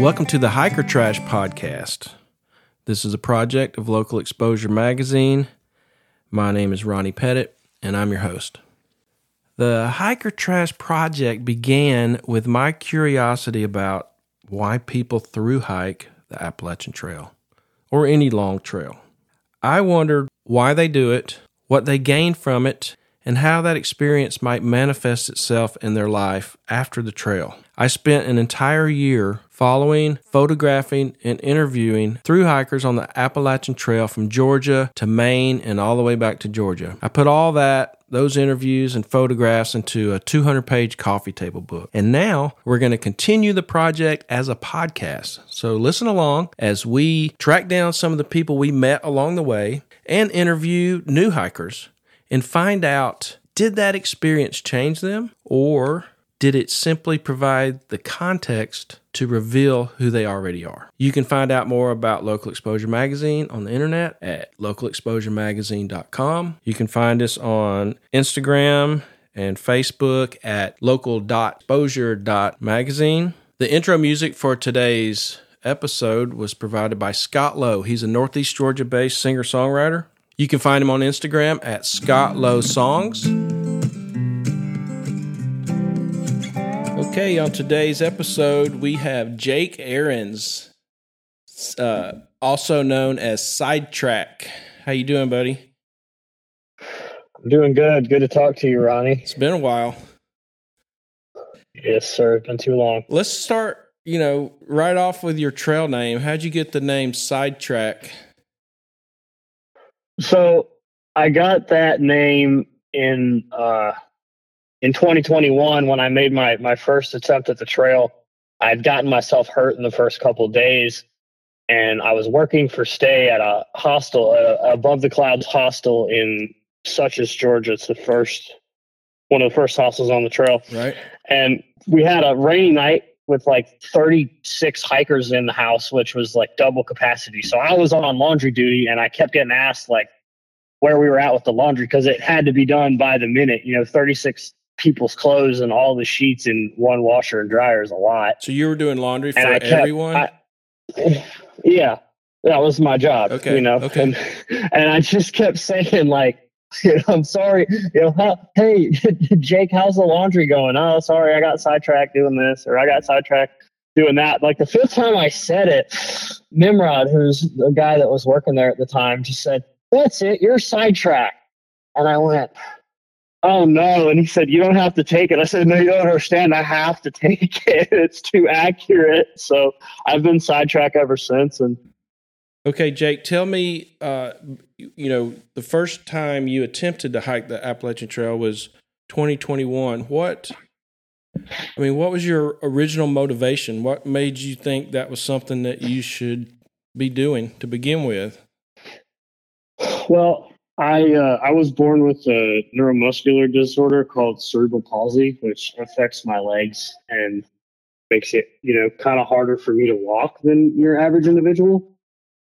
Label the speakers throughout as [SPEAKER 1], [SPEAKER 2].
[SPEAKER 1] Welcome to the Hiker Trash Podcast. This is a project of Local Exposure Magazine. My name is Ronnie Pettit, and I'm your host. The Hiker Trash Project began with my curiosity about why people through hike the Appalachian Trail or any long trail. I wondered why they do it, what they gain from it, and how that experience might manifest itself in their life after the trail. I spent an entire year following, photographing, and interviewing through hikers on the Appalachian Trail from Georgia to Maine and all the way back to Georgia. I put all that those interviews and photographs into a 200 page coffee table book. And now we're going to continue the project as a podcast. So listen along as we track down some of the people we met along the way and interview new hikers and find out did that experience change them or did it simply provide the context to reveal who they already are? You can find out more about Local Exposure Magazine on the internet at localexposuremagazine.com. You can find us on Instagram and Facebook at local.exposure.magazine. The intro music for today's episode was provided by Scott Lowe. He's a Northeast Georgia based singer songwriter. You can find him on Instagram at Scott Lowe Songs. Okay, on today's episode, we have Jake Ahrens, uh, also known as Sidetrack. How you doing, buddy?
[SPEAKER 2] I'm doing good. Good to talk to you, Ronnie.
[SPEAKER 1] It's been a while.
[SPEAKER 2] Yes, sir. It's been too long.
[SPEAKER 1] Let's start, you know, right off with your trail name. How'd you get the name Sidetrack?
[SPEAKER 2] So I got that name in uh, in 2021 when I made my my first attempt at the trail. I'd gotten myself hurt in the first couple days, and I was working for stay at a hostel, uh, above the clouds hostel in Suches, Georgia. It's the first one of the first hostels on the trail.
[SPEAKER 1] Right.
[SPEAKER 2] And we had a rainy night with like 36 hikers in the house, which was like double capacity. So I was on laundry duty and I kept getting asked like where we were at with the laundry because it had to be done by the minute. You know, 36 people's clothes and all the sheets in one washer and dryer is a lot.
[SPEAKER 1] So you were doing laundry for kept, everyone? I,
[SPEAKER 2] yeah, that was my job.
[SPEAKER 1] Okay.
[SPEAKER 2] You know,
[SPEAKER 1] okay.
[SPEAKER 2] and, and I just kept saying like, you know, I'm sorry, you know, how, hey, Jake, how's the laundry going? Oh, sorry, I got sidetracked doing this, or I got sidetracked doing that. Like the fifth time I said it, Nimrod, who's the guy that was working there at the time, just said, That's it, you're sidetracked. And I went, oh no. And he said you don't have to take it. I said no you don't understand. I have to take it. It's too accurate. So i've been sidetracked ever since and
[SPEAKER 1] okay jake tell me uh, you know the first time you attempted to hike the appalachian trail was 2021 what i mean what was your original motivation? What made you think that was something that you should be doing to begin with?
[SPEAKER 2] Well I uh, I was born with a neuromuscular disorder called cerebral palsy, which affects my legs and makes it you know kind of harder for me to walk than your average individual.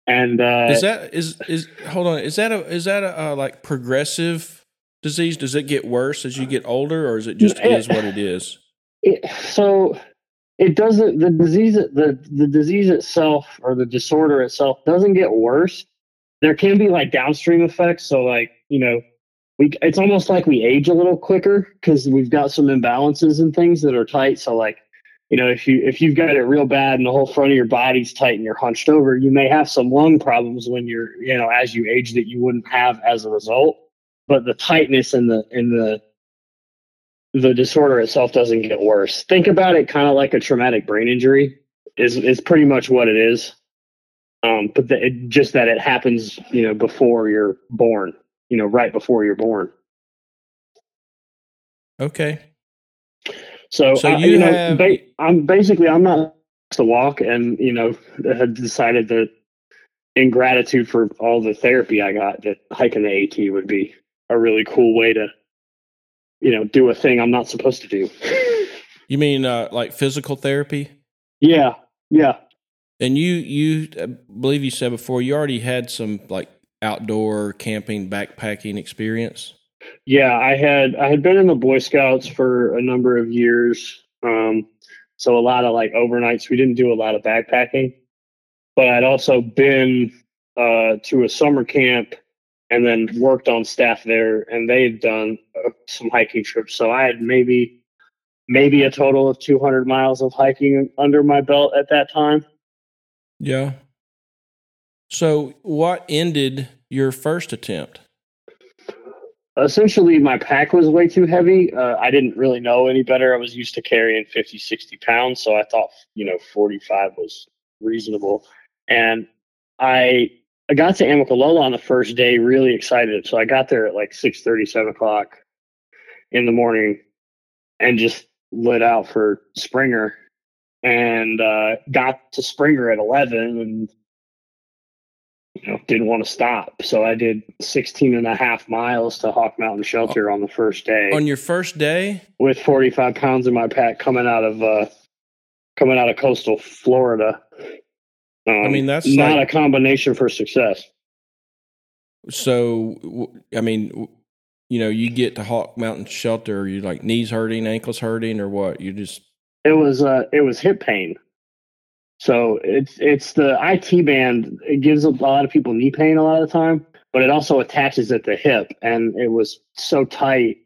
[SPEAKER 2] And uh,
[SPEAKER 1] is that is is hold on is that a is that a uh, like progressive disease? Does it get worse as you get older, or is it just it, is what it is?
[SPEAKER 2] It, so it doesn't the disease the the disease itself or the disorder itself doesn't get worse there can be like downstream effects. So like, you know, we it's almost like we age a little quicker because we've got some imbalances and things that are tight. So like, you know, if you if you've got it real bad and the whole front of your body's tight and you're hunched over, you may have some lung problems when you're, you know, as you age that you wouldn't have as a result. But the tightness in the in the the disorder itself doesn't get worse. Think about it kind of like a traumatic brain injury is is pretty much what it is. Um, but the, it, just that it happens, you know, before you're born, you know, right before you're born.
[SPEAKER 1] Okay.
[SPEAKER 2] So, so you, you know, have... ba- I'm basically I'm not to walk, and you know, had decided that in gratitude for all the therapy I got, that hiking the AT would be a really cool way to, you know, do a thing I'm not supposed to do.
[SPEAKER 1] You mean uh, like physical therapy?
[SPEAKER 2] Yeah, yeah.
[SPEAKER 1] And you, you I believe you said before, you already had some like outdoor camping, backpacking experience.
[SPEAKER 2] Yeah, I had I had been in the Boy Scouts for a number of years. Um, So a lot of like overnights. We didn't do a lot of backpacking, but I'd also been uh, to a summer camp and then worked on staff there, and they had done uh, some hiking trips. So I had maybe maybe a total of 200 miles of hiking under my belt at that time.
[SPEAKER 1] Yeah. So what ended your first attempt?
[SPEAKER 2] Essentially, my pack was way too heavy. Uh, I didn't really know any better. I was used to carrying 50, 60 pounds. So I thought, you know, 45 was reasonable. And I I got to Amicalola on the first day really excited. So I got there at like 6 7 o'clock in the morning and just lit out for Springer and uh, got to Springer at 11 and you know, didn't want to stop. So I did 16 and a half miles to Hawk Mountain Shelter on the first day.
[SPEAKER 1] On your first day?
[SPEAKER 2] With 45 pounds in my pack coming out of, uh, coming out of coastal Florida. Um,
[SPEAKER 1] I mean, that's
[SPEAKER 2] not
[SPEAKER 1] like,
[SPEAKER 2] a combination for success.
[SPEAKER 1] So, I mean, you know, you get to Hawk Mountain Shelter, are you like knees hurting, ankles hurting, or what? You just
[SPEAKER 2] it was uh it was hip pain. So it's it's the IT band. It gives a lot of people knee pain a lot of the time, but it also attaches at the hip, and it was so tight.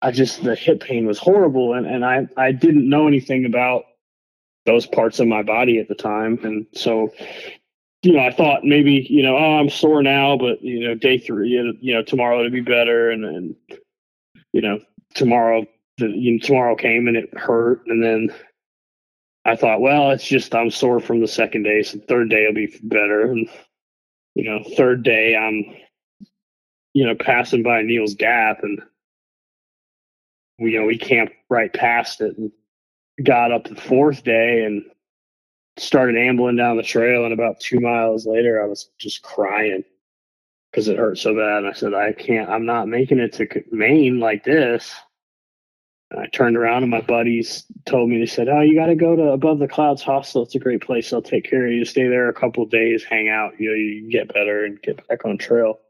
[SPEAKER 2] I just the hip pain was horrible, and and I I didn't know anything about those parts of my body at the time, and so you know, I thought maybe, you know, oh, I'm sore now, but you know, day three, you know, tomorrow it'll be better. And then, you know, tomorrow, the, you know, tomorrow came and it hurt. And then I thought, well, it's just, I'm sore from the second day. So third day will be better. And, you know, third day I'm, you know, passing by Neels Gap and we, you know, we camped right past it and got up the fourth day and started ambling down the trail, and about two miles later, I was just crying because it hurt so bad. And I said, I can't, I'm not making it to Maine like this. And I turned around, and my buddies told me, they said, Oh, you got to go to Above the Clouds Hostel. It's a great place. They'll take care of you. Stay there a couple days, hang out, you know, you get better and get back on trail.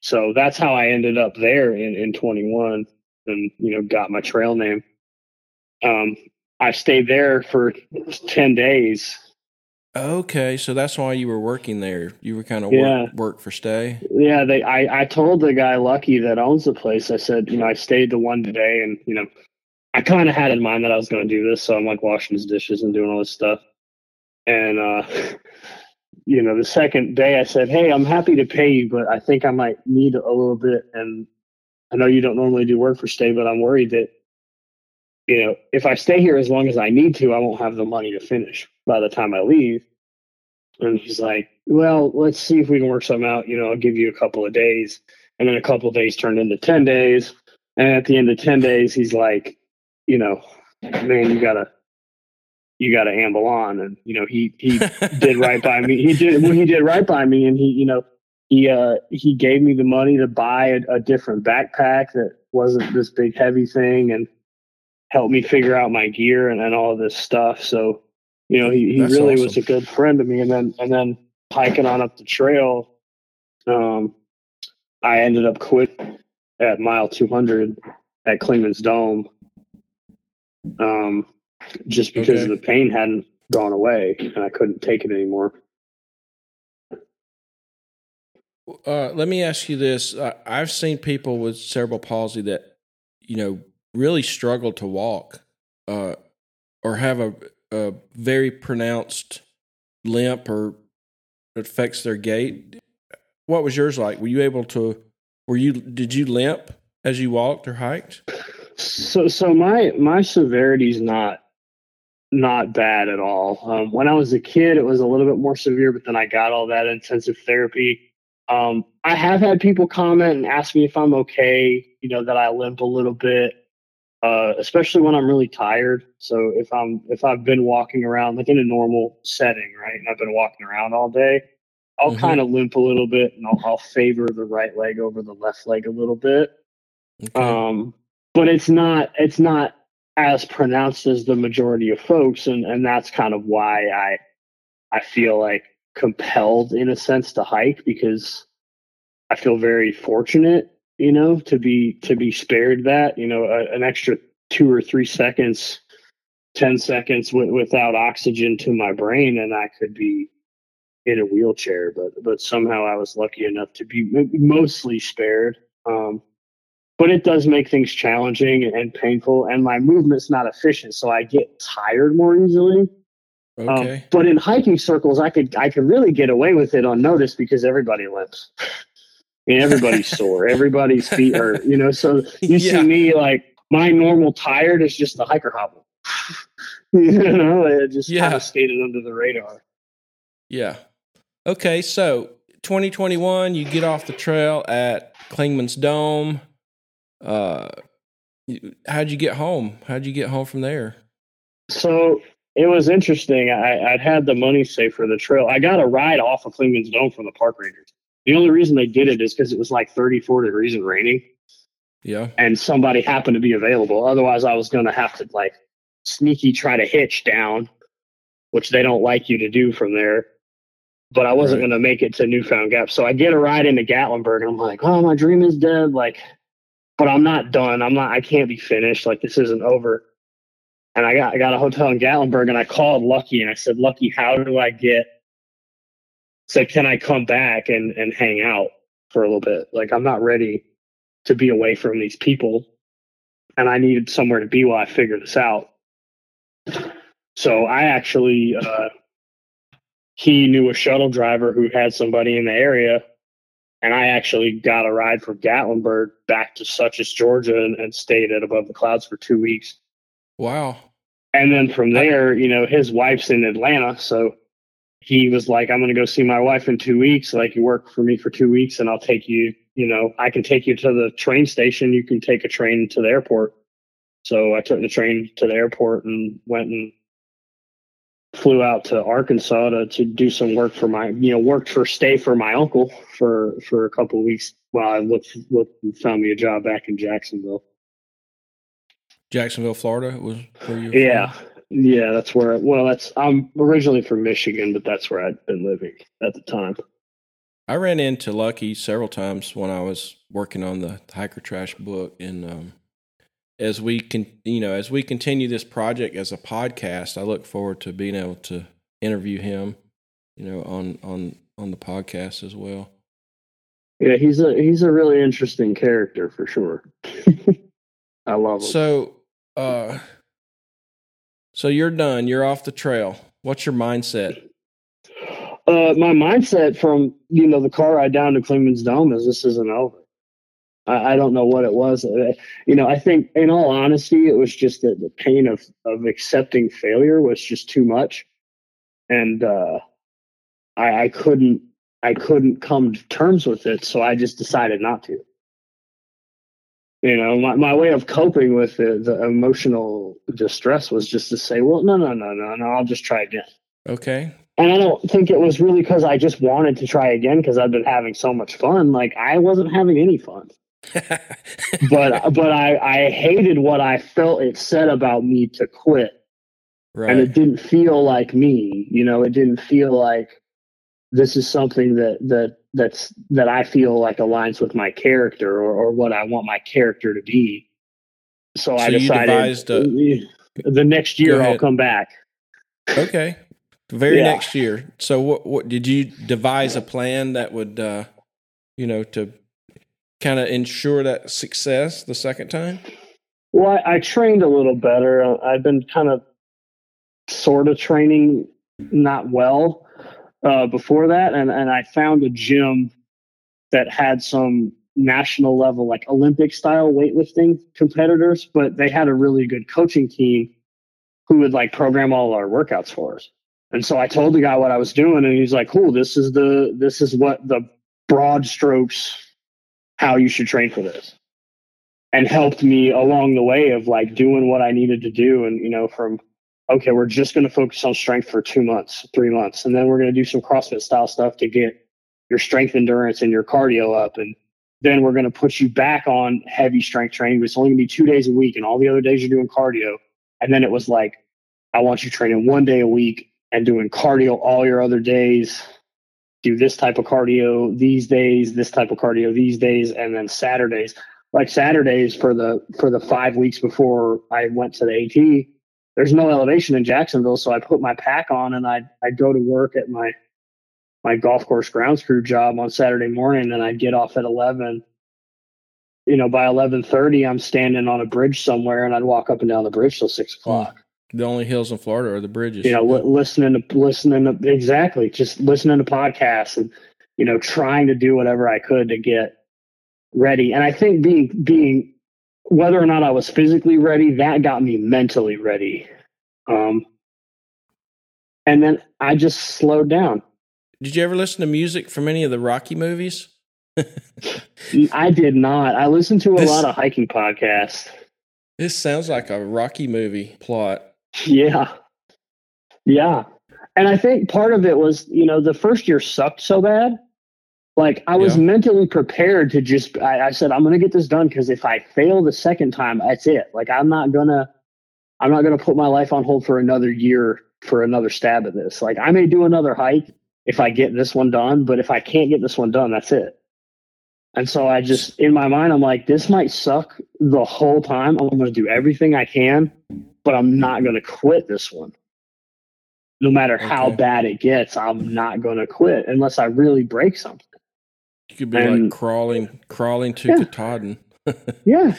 [SPEAKER 2] So that's how I ended up there in, in 21 and, you know, got my trail name. Um, I stayed there for 10 days.
[SPEAKER 1] Okay, so that's why you were working there. You were kind of yeah. work, work for stay.
[SPEAKER 2] Yeah, they. I, I told the guy Lucky that owns the place. I said, you know, I stayed the one day, and you know, I kind of had in mind that I was going to do this, so I'm like washing his dishes and doing all this stuff. And uh, you know, the second day, I said, hey, I'm happy to pay you, but I think I might need a little bit. And I know you don't normally do work for stay, but I'm worried that you know, if I stay here as long as I need to, I won't have the money to finish by the time I leave. And he's like, well, let's see if we can work something out. You know, I'll give you a couple of days. And then a couple of days turned into 10 days. And at the end of 10 days, he's like, you know, man, you gotta, you gotta amble on. And, you know, he, he did right by me. He did, well, he did right by me. And he, you know, he, uh, he gave me the money to buy a, a different backpack that wasn't this big heavy thing. And, helped me figure out my gear and, and all this stuff. So, you know, he, he really awesome. was a good friend to me. And then, and then hiking on up the trail, um, I ended up quit at mile 200 at Clingman's Dome. Um, just because okay. the pain hadn't gone away and I couldn't take it anymore.
[SPEAKER 1] Uh, let me ask you this. Uh, I've seen people with cerebral palsy that, you know, really struggle to walk uh, or have a, a very pronounced limp or affects their gait. What was yours like? Were you able to? Were you? Did you limp as you walked or hiked?
[SPEAKER 2] So, so my my severity is not not bad at all. Um, when I was a kid, it was a little bit more severe, but then I got all that intensive therapy. Um, I have had people comment and ask me if I'm okay. You know that I limp a little bit uh, especially when I'm really tired. So if I'm if I've been walking around like in a normal setting, right, and I've been walking around all day, I'll mm-hmm. kind of limp a little bit, and I'll, I'll, favor the right leg over the left leg a little bit. Okay. Um, but it's not it's not as pronounced as the majority of folks, and and that's kind of why I I feel like compelled in a sense to hike because I feel very fortunate you know, to be to be spared that, you know, a, an extra two or three seconds 10 seconds w- without oxygen to my brain and I could be in a wheelchair, but, but somehow I was lucky enough to be mostly spared. Um, but it does make things challenging and painful and my movement's not efficient. So I get tired more easily. Um,
[SPEAKER 1] Okay.
[SPEAKER 2] Um, but in hiking circles, I could, I could really get away with it unnoticed because everybody limps. Mean, everybody's sore. Everybody's feet hurt. You know, so you
[SPEAKER 1] Yeah.
[SPEAKER 2] see me like my normal tired is just the hiker hobble. you know, it just
[SPEAKER 1] Yeah.
[SPEAKER 2] kind of skated under the radar.
[SPEAKER 1] yeah. Okay. So 2021, you get off the trail at Clingman's Dome. Uh, how'd you get home? How'd you get home from there?
[SPEAKER 2] So it was interesting. I, I'd had the money saved for the trail. I got a ride off of Clingman's Dome from the park rangers. The only reason they did it is because it was like 34 degrees and raining.
[SPEAKER 1] Yeah.
[SPEAKER 2] and somebody happened to be available. Otherwise, I was going to have to like sneaky try to hitch down, which they don't like you to do from there. But I wasn't
[SPEAKER 1] Right.
[SPEAKER 2] going to make it to Newfound Gap. So I get a ride into Gatlinburg and I'm like, oh, my dream is dead. Like, but I'm not done. I'm not, I can't be finished. Like, this isn't over. And I got, I got a hotel in Gatlinburg and I called Lucky and I said, Lucky, how do I get, said, can I come back and, and hang out for a little bit? Like, I'm not ready to be away from these people and I needed somewhere to be while I figure this out. So I actually, uh, he knew a shuttle driver who had somebody in the area, and I actually got a ride from Gatlinburg back to Suches, Georgia, and, and stayed at Above the Clouds for two weeks.
[SPEAKER 1] Wow.
[SPEAKER 2] And then from there, you know, his wife's in Atlanta, so he was like, "I'm going to go see my wife in two weeks. Like, you work for me for two weeks, and I'll take you. You know, I can take you to the train station. You can take a train to the airport." So I took the train to the airport and went and flew out to Arkansas to, to do some work for my, you know, worked for stay for my uncle for for a couple of weeks while I looked looked and found me a job back in Jacksonville.
[SPEAKER 1] Jacksonville, Florida was where you
[SPEAKER 2] Yeah. Yeah, that's where. Well, that's I'm originally from Michigan, but that's where I'd been living at the time.
[SPEAKER 1] I ran into Lucky several times when I was working on the Hiker Trash book, and um, as we can, you know, as we continue this project as a podcast, I look forward to being able to interview him, you know, on on on the podcast as well.
[SPEAKER 2] Yeah, he's a he's a really interesting character for sure. I love him.
[SPEAKER 1] So, uh, so you're done. You're off the trail. What's your mindset?
[SPEAKER 2] uh, my mindset from you know the car ride down to Clingman's Dome is this isn't over. I, I don't know what it was. Uh, You know, I think in all honesty, it was just that the pain of of accepting failure was just too much, and uh, I, I couldn't I couldn't come to terms with it, so I just decided not to. You know, my, my way of coping with the, the emotional distress was just to say, well, no, no, no, no, no, I'll just try again.
[SPEAKER 1] Okay.
[SPEAKER 2] And I don't think it was really because I just wanted to try again because I've been having so much fun. Like I wasn't having any fun, but but I I hated what I felt it said about me to quit,
[SPEAKER 1] right.
[SPEAKER 2] and it didn't feel like me. You know, it didn't feel like this is something that that that's that I feel like aligns with my character or, or what I want my character to be. So, I
[SPEAKER 1] So you
[SPEAKER 2] decided
[SPEAKER 1] a-
[SPEAKER 2] the next year I'll come back.
[SPEAKER 1] Okay. The very
[SPEAKER 2] Yeah.
[SPEAKER 1] next year. So what what did you devise a plan that would uh you know to kind of ensure that success the second time?
[SPEAKER 2] Well, I, I trained a little better. I've been kind of sort of training not well uh, before that, and and I found a gym that had some national level, like Olympic style weightlifting competitors, but they had a really good coaching team who would like program all our workouts for us. And so I told the guy what I was doing, and he's like, "Cool, this is the this is what the broad strokes how you should train for this." and helped me along the way of like doing what I needed to do. And, you know, from, okay, we're just going to focus on strength for two months, three months. And then we're going to do some CrossFit style stuff to get your strength endurance and your cardio up. And then we're going to put you back on heavy strength training. It's only going to be two days a week. And all the other days you're doing cardio. And then it was like, I want you training one day a week and doing cardio all your other days. Do this type of cardio these days, this type of cardio these days, and then Saturdays like Saturdays for the for the five weeks before I went to the AT, there's no elevation in Jacksonville, so I put my pack on and I I go to work at my my golf course grounds crew job on Saturday morning, and I'd get off at eleven. You know, by eleven thirty, I'm standing on a bridge somewhere, and I'd walk up and down the bridge till six hmm. o'clock.
[SPEAKER 1] The only hills in Florida are the bridges.
[SPEAKER 2] You know, li- listening to listening to exactly, just listening to podcasts and you know, trying to do whatever I could to get ready. And I think being being whether or not I was physically ready, that got me mentally ready. Um, and then I just slowed down.
[SPEAKER 1] Did you ever listen to music from any of the Rocky movies?
[SPEAKER 2] I did not. I listened to a this, lot of hiking podcasts.
[SPEAKER 1] This sounds like a Rocky movie plot.
[SPEAKER 2] Yeah. Yeah. And I think part of it was, you know, the first year sucked so bad like I was yeah. mentally prepared to just. I, I said I'm going to get this done because if I fail the second time, that's it. Like I'm not gonna. I'm not going to put my life on hold for another year for another stab at this. Like I may do another hike if I get this one done, but if I can't get this one done, that's it. And so I just, in my mind, I'm like, this might suck the whole time. I'm going to do everything I can, but I'm not going to quit this one. No matter okay. how bad it gets, I'm not going to quit unless I really break something.
[SPEAKER 1] You could be and, like crawling, crawling to yeah. Katahdin.
[SPEAKER 2] yeah,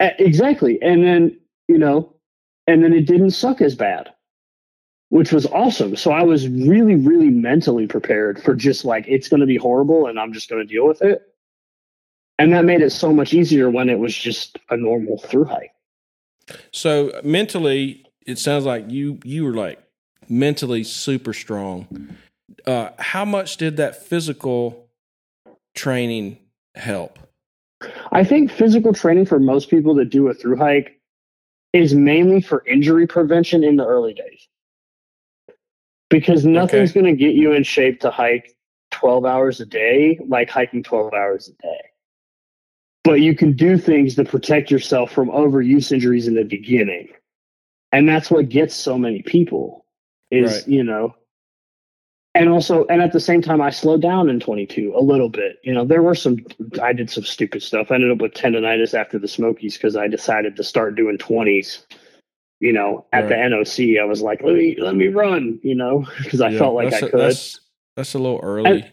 [SPEAKER 2] exactly. And then you know, and then it didn't suck as bad, which was awesome. So I was really, really mentally prepared for just like it's going to be horrible, and I'm just going to deal with it. And that made it so much easier when it was just a normal through hike.
[SPEAKER 1] So mentally, it sounds like you you were like mentally super strong. Uh, how much did that physical training help?
[SPEAKER 2] I think physical training for most people that do a through hike is mainly for injury prevention in the early days. Because nothing's okay. going to get you in shape to hike 12 hours a day like hiking 12 hours a day. But you can do things to protect yourself from overuse injuries in the beginning. And that's what gets so many people is, right. you know, and also and at the same time i slowed down in 22 a little bit. You know there were some i did some stupid stuff. I ended up with tendonitis after the smokies because i decided to start doing 20s you know at right. the noc i was like let me let me run you know because i yeah, felt like i could.
[SPEAKER 1] that's, that's, a little early.
[SPEAKER 2] and,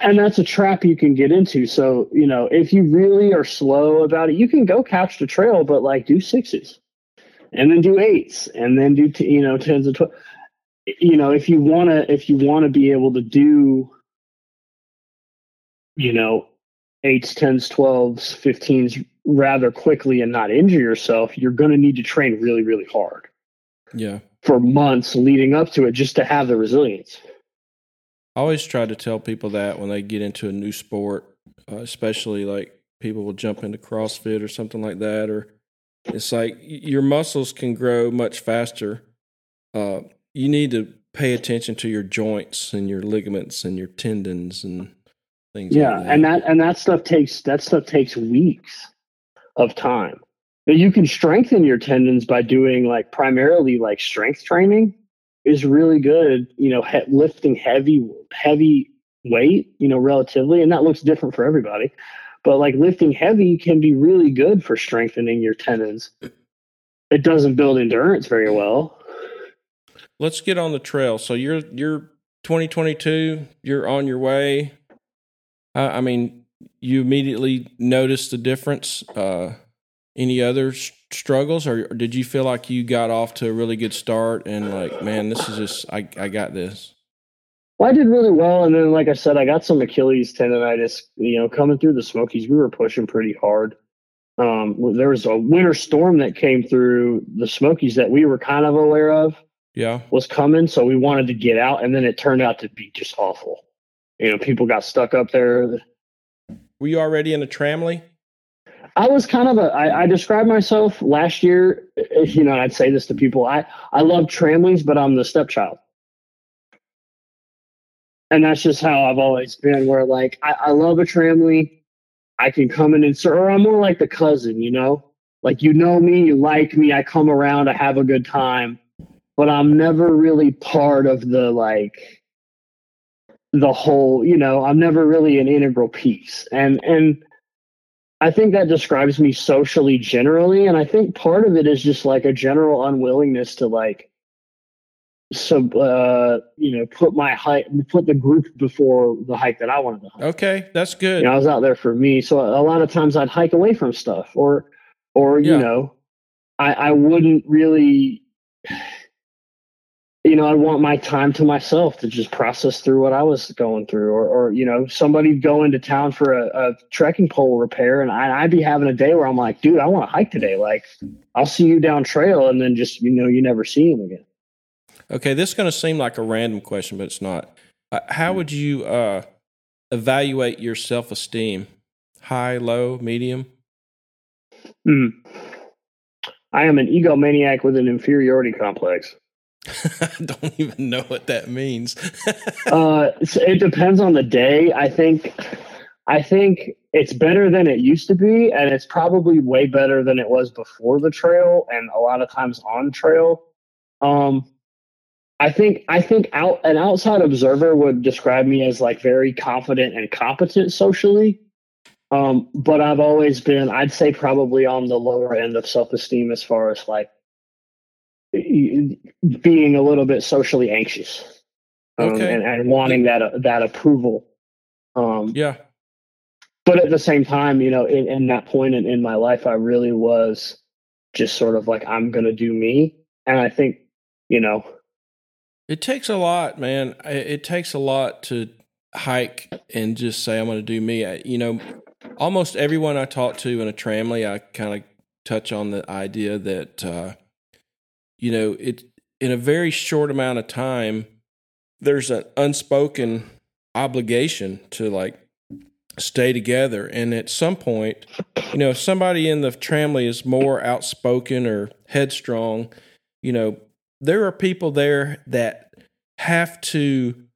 [SPEAKER 2] and that's a trap you can get into. So you know if you really are slow about it you can go couch to trail but like do sixes and then do eights and then do t- you know tens and 12 you know if you want to if you want to be able to do you know eights tens twelves fifteens rather quickly and not injure yourself you're going to need to train really really hard.
[SPEAKER 1] Yeah.
[SPEAKER 2] For months leading up to it just to have the resilience.
[SPEAKER 1] I always try to tell people that when they get into a new sport uh, especially like people will jump into crossfit or something like that or it's like your muscles can grow much faster uh, you need to pay attention to your joints and your ligaments and your tendons and things.
[SPEAKER 2] Yeah,
[SPEAKER 1] like that.
[SPEAKER 2] and that and that stuff takes that stuff takes weeks of time. But you can strengthen your tendons by doing like primarily like strength training is really good. You know, he- lifting heavy heavy weight. You know, relatively, and that looks different for everybody. But like lifting heavy can be really good for strengthening your tendons. It doesn't build endurance very well
[SPEAKER 1] let's get on the trail. So you're you're 2022. You're on your way. I mean, you immediately noticed the difference. Uh, any other struggles, or, or did you feel like you got off to a really good start and like, man, this is just I I got this.
[SPEAKER 2] Well, I did really well, and then, like I said, I got some Achilles tendonitis. You know, coming through the Smokies, we were pushing pretty hard. Um, there was a winter storm that came through the Smokies that we were kind of aware of
[SPEAKER 1] yeah.
[SPEAKER 2] was coming so we wanted to get out and then it turned out to be just awful. You know people got stuck up there.
[SPEAKER 1] Were you already in a tramily
[SPEAKER 2] i was kind of a i, I described myself last year you know i'd say this to people i i love tramilies but i'm the stepchild. And that's just how i've always been where like i, I love a tramily i can come in and serve or i'm more like the cousin you know? Like you know me you like me i come around i have a good time but I'm never really part of the like the whole, you know, I'm never really an integral piece. And and I think that describes me socially generally, and I think part of it is just like a general unwillingness to like so uh you know put my hike put the group before the hike that I wanted to hike.
[SPEAKER 1] Okay, that's good.
[SPEAKER 2] You know, I was out there for me, so a lot of times I'd hike away from stuff, or or you know, I I wouldn't really. You know, I want my time to myself to just process through what I was going through, or, or you know, somebody go into town for a, a trekking pole repair, and I, I'd be having a day where I'm like, dude, I want to hike today. Like, I'll see you down trail, and then just you know, you never see him again.
[SPEAKER 1] Okay, this is going to seem like a random question, but it's not. Uh, how would you uh, evaluate your self esteem? High, low, medium?
[SPEAKER 2] Hmm. I am an egomaniac with an inferiority complex.
[SPEAKER 1] I don't even know what that means.
[SPEAKER 2] uh, it's- it depends on the day. I think, I think it's better than it used to be, and it's probably way better than it was before the trail, and a lot of times on trail. Um, I think I think out an outside observer would describe me as like very confident and competent socially. Um, but I've always been, I'd say, probably on the lower end of self esteem as far as like being a little bit socially anxious um,
[SPEAKER 1] Okay.
[SPEAKER 2] and, and wanting that uh, that approval. Um,
[SPEAKER 1] yeah.
[SPEAKER 2] but at the same time, you know, in, in that point in, in my life, I really was just sort of like, I'm going to do me. And I think, you know,
[SPEAKER 1] It takes a lot, man. It takes a lot to hike and just say, I'm going to do me. I, you know, almost everyone I talk to in a tramily, I kind of touch on the idea that, uh, you know, it in a very short amount of time, there's an unspoken obligation to like stay together. And at some point, you know, if somebody in the tramily is more outspoken or headstrong, you know, there are people there that have to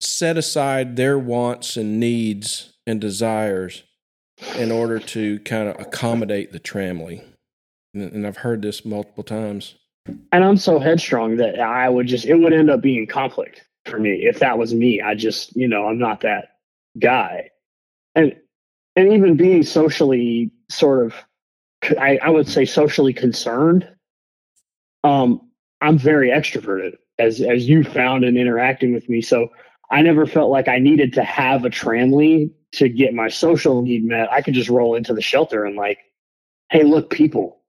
[SPEAKER 1] set aside their wants and needs and desires in order to kind of accommodate the tramily. And, I've heard this multiple times.
[SPEAKER 2] and I'm so headstrong that I would just, it would end up being conflict for me. If that was me, I just, you know, I'm not that guy. And, and even being socially sort of, I, I would say socially concerned. Um, I'm very extroverted as, as you found in interacting with me. So I never felt like I needed to have a tramily to get my social need met. I could just roll into the shelter and like, hey, look, people,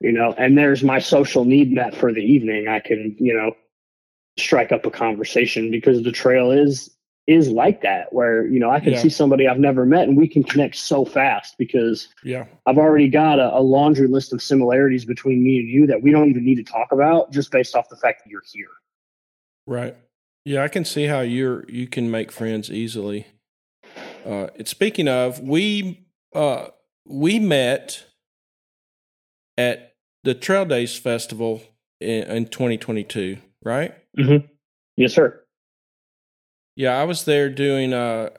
[SPEAKER 2] you know, and there's my social need met for the evening. I can, you know, strike up a conversation because the trail is is like that where you know I can
[SPEAKER 1] Yeah.
[SPEAKER 2] see somebody I've never met and we can connect so fast because
[SPEAKER 1] Yeah.
[SPEAKER 2] I've already got a, a laundry list of similarities between me and you that we don't even need to talk about just based off the fact that you're here.
[SPEAKER 1] Right. Yeah, I can see how you're you can make friends easily. Uh, speaking of, we uh, we met at the Trail Days Festival in, in 2022, right?
[SPEAKER 2] Yes, sir.
[SPEAKER 1] Yeah, I was there doing. Uh,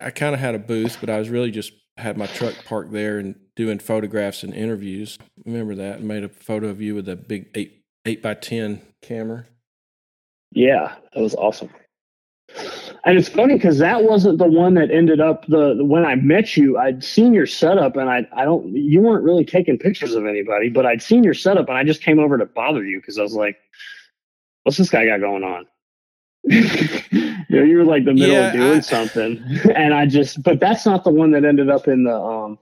[SPEAKER 1] I kind of had a booth, but I was really just had my truck parked there and doing photographs and interviews. Remember that? I made a photo of you with a big eight eight by ten camera.
[SPEAKER 2] Yeah, that was awesome. And it's funny because that wasn't the one that ended up the when I met you. I'd seen your setup, and I I don't you weren't really taking pictures of anybody, but I'd seen your setup, and I just came over to bother you because I was like, "What's this guy got going on?" you know, you were like the middle
[SPEAKER 1] Yeah,
[SPEAKER 2] of doing
[SPEAKER 1] I-
[SPEAKER 2] something, and I just but that's not the one that ended up in the um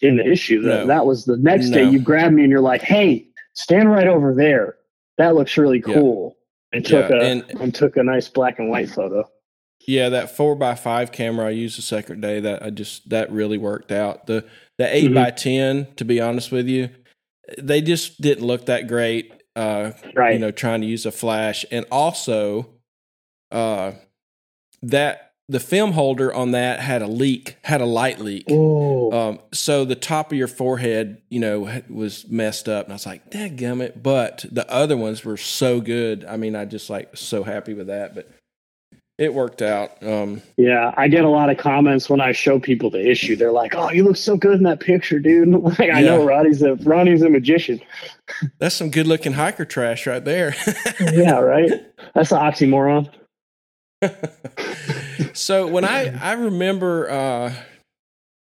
[SPEAKER 2] in the issue. That
[SPEAKER 1] No.
[SPEAKER 2] that was the next day. You grabbed me, and you're like, "Hey, stand right over there. That looks really
[SPEAKER 1] Yeah.
[SPEAKER 2] cool." And took
[SPEAKER 1] Yeah,
[SPEAKER 2] a
[SPEAKER 1] and-
[SPEAKER 2] and took a nice black and white photo.
[SPEAKER 1] Yeah, that four by five camera I used the second day that I just that really worked out. The the 8
[SPEAKER 2] Mhm.
[SPEAKER 1] by ten, to be honest with you, they just didn't look that great. Uh,
[SPEAKER 2] Right.
[SPEAKER 1] you know, trying to use a flash, and also, uh, that the film holder on that had a leak, had a light leak. Um, so the top of your forehead, you know, was messed up, and I was like, "Dadgummit!" But the other ones were so good. I mean, I just like so happy with that. But it worked out. Um,
[SPEAKER 2] yeah. I get a lot of comments when I show people the issue. They're like, "Oh, you look so good in that picture, dude." Like, I know
[SPEAKER 1] Yeah.
[SPEAKER 2] Ronnie's a Ronnie's a magician.
[SPEAKER 1] that's some good looking hiker trash right there.
[SPEAKER 2] yeah, right. That's an oxymoron.
[SPEAKER 1] so when I I remember uh,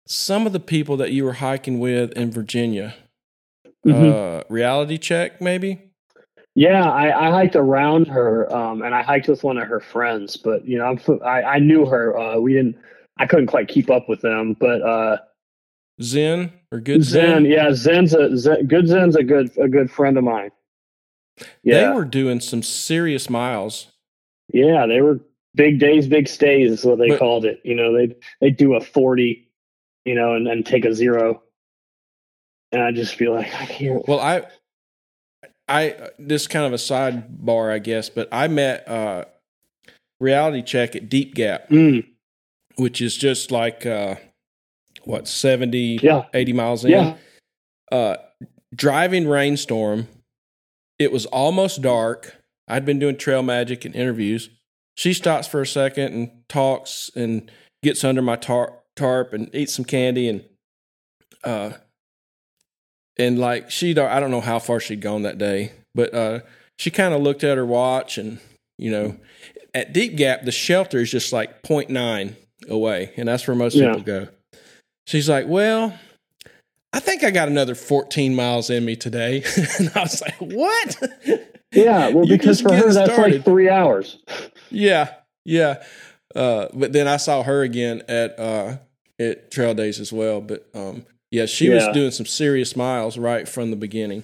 [SPEAKER 1] some of the people that you were hiking with in Virginia.
[SPEAKER 2] Mhm.
[SPEAKER 1] Uh, reality check, maybe.
[SPEAKER 2] Yeah, I, I hiked around her, um, and I hiked with one of her friends. But you know, I'm, I, I knew her. Uh, we didn't. I couldn't quite keep up with them, but uh,
[SPEAKER 1] Zen or good
[SPEAKER 2] Zen,
[SPEAKER 1] Zen.
[SPEAKER 2] yeah, Zen's a Zen, good. Zen's a good a good friend of mine. Yeah,
[SPEAKER 1] They were doing some serious miles.
[SPEAKER 2] yeah, they were big days, big stays is what they
[SPEAKER 1] But-
[SPEAKER 2] called it. You know, they they do a forty, you know, and then take a zero, and I just feel like I can't.
[SPEAKER 1] Well, I, I this kind of a sidebar, I guess, but I met uh, reality check at Deep Gap,
[SPEAKER 2] Mm,
[SPEAKER 1] which is just like uh, what 70,
[SPEAKER 2] yeah,
[SPEAKER 1] 80 miles in.
[SPEAKER 2] yeah,
[SPEAKER 1] Uh, driving rainstorm. It was almost dark. I'd been doing trail magic and interviews. She stops for a second and talks and gets under my tar- tarp and eats some candy and uh and like she'd I don't know how far she'd gone that day, but uh she kind of looked at her watch and you know at Deep Gap the shelter is just like 0.9 away and that's where most
[SPEAKER 2] Yeah.
[SPEAKER 1] people go. She's like, "Well, I think I got another 14 miles in me today." and I was like, "What?"
[SPEAKER 2] yeah. Well, because for her that's
[SPEAKER 1] started.
[SPEAKER 2] like three hours.
[SPEAKER 1] Yeah, yeah. Uh, but then I saw her again at uh, at Trail Days as well. But um, yeah, she was doing some serious miles right from the beginning.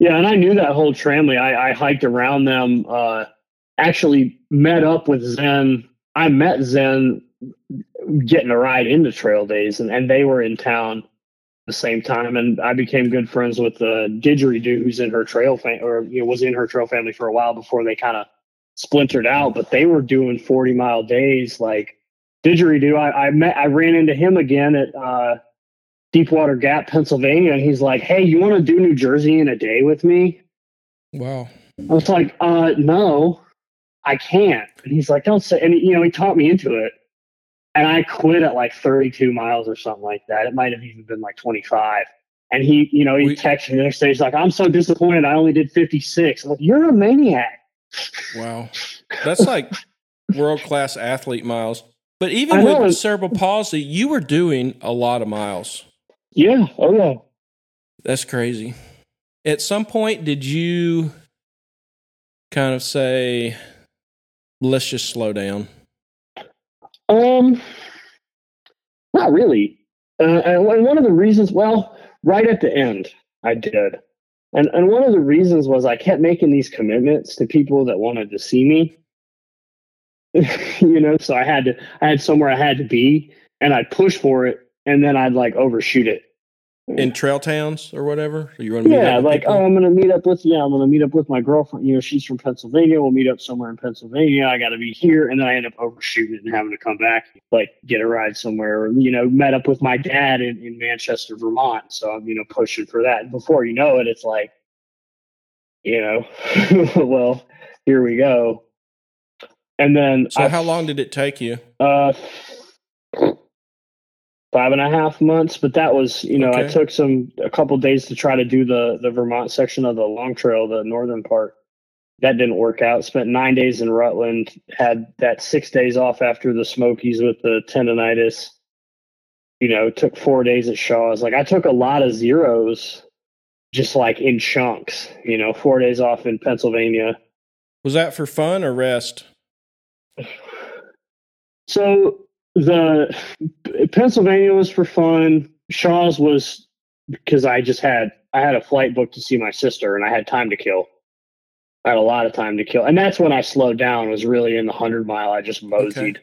[SPEAKER 2] Yeah, and I knew that whole tramway. I, I hiked around them. Uh, actually, met up with Zen. I met Zen getting a ride into Trail Days, and, and they were in town the same time. And I became good friends with the didgeridoo, who's in her trail fam- or you know was in her trail family for a while before they kind of splintered out. But they were doing forty mile days. Like didgeridoo, I, I met, I ran into him again at. Uh, Delaware Water Gap, Pennsylvania, and he's like, "Hey, you want to do New Jersey in a day with me?"
[SPEAKER 1] Wow.
[SPEAKER 2] I was like, "Uh, no, I can't." And he's like, "Don't say." And you know, he taught me into it, and I quit at like 32 miles or something like that. It might have even been like 25. And he, you know, he
[SPEAKER 1] We-
[SPEAKER 2] texted me the next day. He's like, "I'm so disappointed. I only did 56." I'm like, "You're a maniac."
[SPEAKER 1] Wow. That's like world class athlete miles. But even with cerebral palsy, you were doing a lot of miles.
[SPEAKER 2] Yeah. Oh yeah.
[SPEAKER 1] That's crazy. At some point, did you kind of say, let's just slow down?
[SPEAKER 2] Um, not really. Uh, and one of the reasons, well, right at the end, I did, and and one of the reasons was I kept making these commitments to people that wanted to see me. you know, so I had to, I had somewhere I had to be, and I'd push for it, and then I'd like overshoot it.
[SPEAKER 1] In trail towns or whatever? You want to
[SPEAKER 2] Yeah, like
[SPEAKER 1] people?
[SPEAKER 2] oh, I'm gonna meet up with yeah, I'm gonna meet up with my girlfriend. You know, she's from Pennsylvania. We'll meet up somewhere in Pennsylvania. I got to be here, and then I end up overshooting it and having to come back, like get a ride somewhere. Or, you know, met up with my dad in, in Manchester, Vermont. So I'm you know pushing for that. And before you know it, it's like, you know, well, here we go. And then
[SPEAKER 1] So
[SPEAKER 2] I-
[SPEAKER 1] how long did it take you?
[SPEAKER 2] uh, five and a half months, but that was, you know, I took some a couple days to try to do the the Vermont section of the Long Trail, the northern part. That didn't work out. Spent nine days in Rutland. Had that six days off after the Smokies with the tendonitis. You know, took four days at Shaw's. Like I took a lot of zeros, just like in chunks. You know, four days off in Pennsylvania.
[SPEAKER 1] Was that for fun or rest?
[SPEAKER 2] So the Pennsylvania was for fun. Shaw's was because I just had I had a flight booked to see my sister and I had time to kill. I had a lot of time to kill, and that's when I slowed down. Was really in the hundred mile. I just moseyed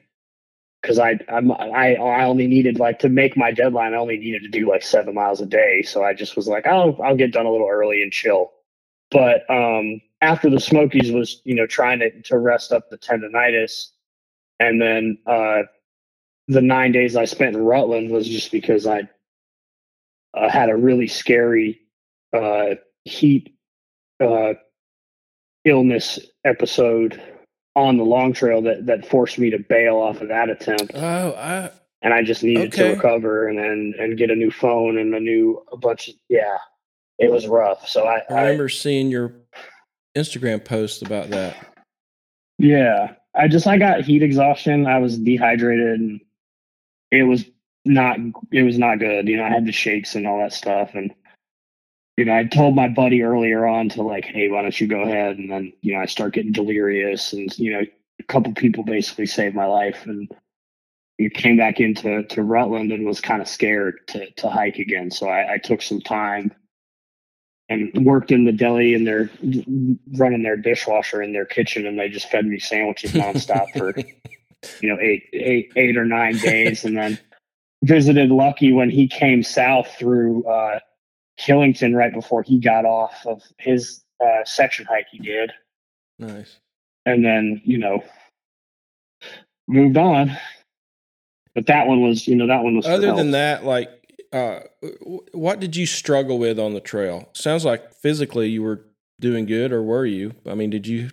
[SPEAKER 2] because I I'm, I I only needed like to make my deadline. I only needed to do like seven miles a day. So I just was like, I'll I'll get done a little early and chill. But um, after the Smokies was you know trying to to rest up the tendonitis, and then uh, the nine days I spent in Rutland was just because I uh, had a really scary uh, heat uh, illness episode on the long trail that that forced me to bail off of that attempt
[SPEAKER 1] Oh, I
[SPEAKER 2] and I just needed
[SPEAKER 1] Okay.
[SPEAKER 2] to recover and then and get a new phone and a new a bunch of yeah it was rough so I,
[SPEAKER 1] I
[SPEAKER 2] I
[SPEAKER 1] remember seeing your Instagram post about that.
[SPEAKER 2] yeah I just I got heat exhaustion I was dehydrated and it was not it was not good. You know, I had the shakes and all that stuff, and you know, I told my buddy earlier on to like, hey, why don't you go ahead? And then you know, I start getting delirious, and you know, a couple people basically saved my life, and you came back into to Rutland and was kind of scared to to hike again. So I, I took some time and worked in the deli and they're running their dishwasher in their kitchen and they just fed me sandwiches nonstop for you know eight eight eight or nine days and then visited Lucky when he came south through uh, Killington right before he got off of his uh, section hike he did.
[SPEAKER 1] Nice.
[SPEAKER 2] And then you know moved on. But that one was, you know, that one was.
[SPEAKER 1] Other than that, like uh, what did you struggle with on the trail? Sounds like physically you were doing good, or were you? I mean, did you?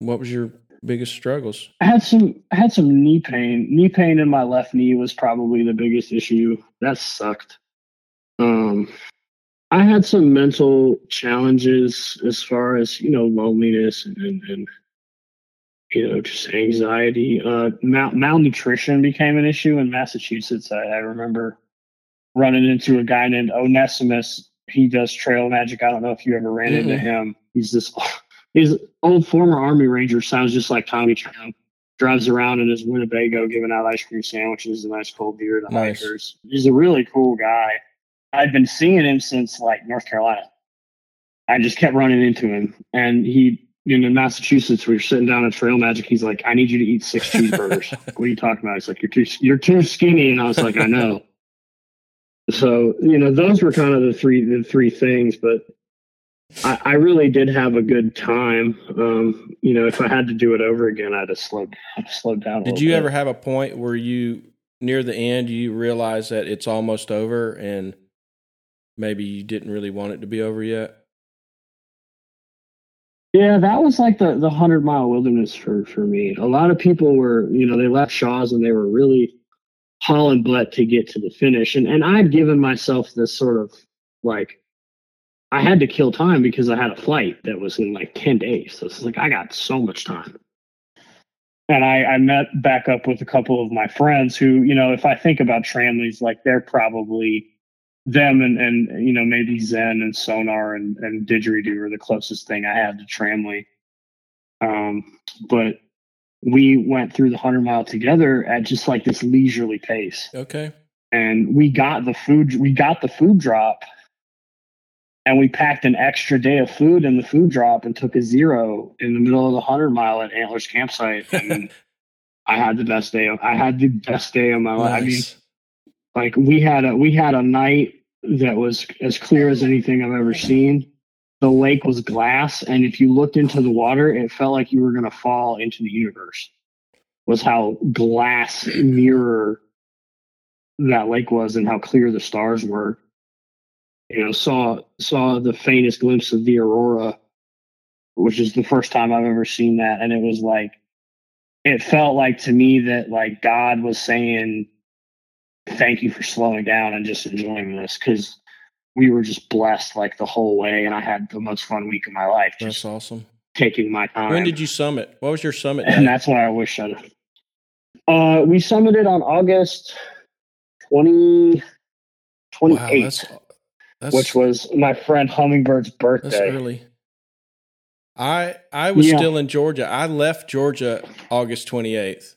[SPEAKER 1] What was your biggest struggles?
[SPEAKER 2] I had some. I had some knee pain. Knee pain in my left knee was probably the biggest issue. That sucked. Um, I had some mental challenges as far as you know loneliness and, and, and you know just anxiety. Uh, mal- malnutrition became an issue in Massachusetts. I, I remember running into a guy named Onesimus. He does trail magic. I don't know if you ever ran mm-hmm. into him. He's this he's old former army ranger, sounds just like Tommy Tran. Drives around in his Winnebago giving out ice cream sandwiches and ice cold beer to nice. hikers. He's a really cool guy. I've been seeing him since like North Carolina. I just kept running into him. And he in Massachusetts, we were sitting down at Trail Magic. He's like, I need you to eat six cheeseburgers. what are you talking about? He's like, You're too you're too skinny. And I was like, I know. So you know, those were kind of the three the three things. But I, I really did have a good time. Um, you know, if I had to do it over again, I'd have slowed I'd have slowed down.
[SPEAKER 1] Did you
[SPEAKER 2] bit.
[SPEAKER 1] ever have a point where you near the end you realize that it's almost over and maybe you didn't really want it to be over yet?
[SPEAKER 2] Yeah, that was like the the hundred mile wilderness for for me. A lot of people were, you know, they left Shaw's and they were really hauling butt to get to the finish. And and I'd given myself this sort of like I had to kill time because I had a flight that was in like 10 days. So it's like I got so much time. And I, I met back up with a couple of my friends who, you know, if I think about tramilies, like they're probably them and, and you know, maybe Zen and Sonar and, and Didgeridoo are the closest thing I had to tramily. Um, but we went through the 100 mile together at just like this leisurely pace.
[SPEAKER 1] Okay.
[SPEAKER 2] And we got the food we got the food drop and we packed an extra day of food in the food drop and took a zero in the middle of the 100 mile at Antlers campsite. And I had the best day of, I had the best day of my life. I mean like we had a we had a night that was as clear as anything I've ever seen. The lake was glass and if you looked into the water it felt like you were going to fall into the universe was how glass mirror that lake was and how clear the stars were you know saw saw the faintest glimpse of the aurora which is the first time i've ever seen that and it was like it felt like to me that like god was saying thank you for slowing down and just enjoying this because we were just blessed like the whole way, and I had the most fun week of my life.
[SPEAKER 1] That's awesome.
[SPEAKER 2] Taking my time.
[SPEAKER 1] When did you summit? What was your summit?
[SPEAKER 2] And that's what I wish I'd. Uh, we summited on August 20, 28th, wow, that's, which was my friend Hummingbird's birthday. That's
[SPEAKER 1] early. I I was yeah. still in Georgia. I left Georgia August 28th.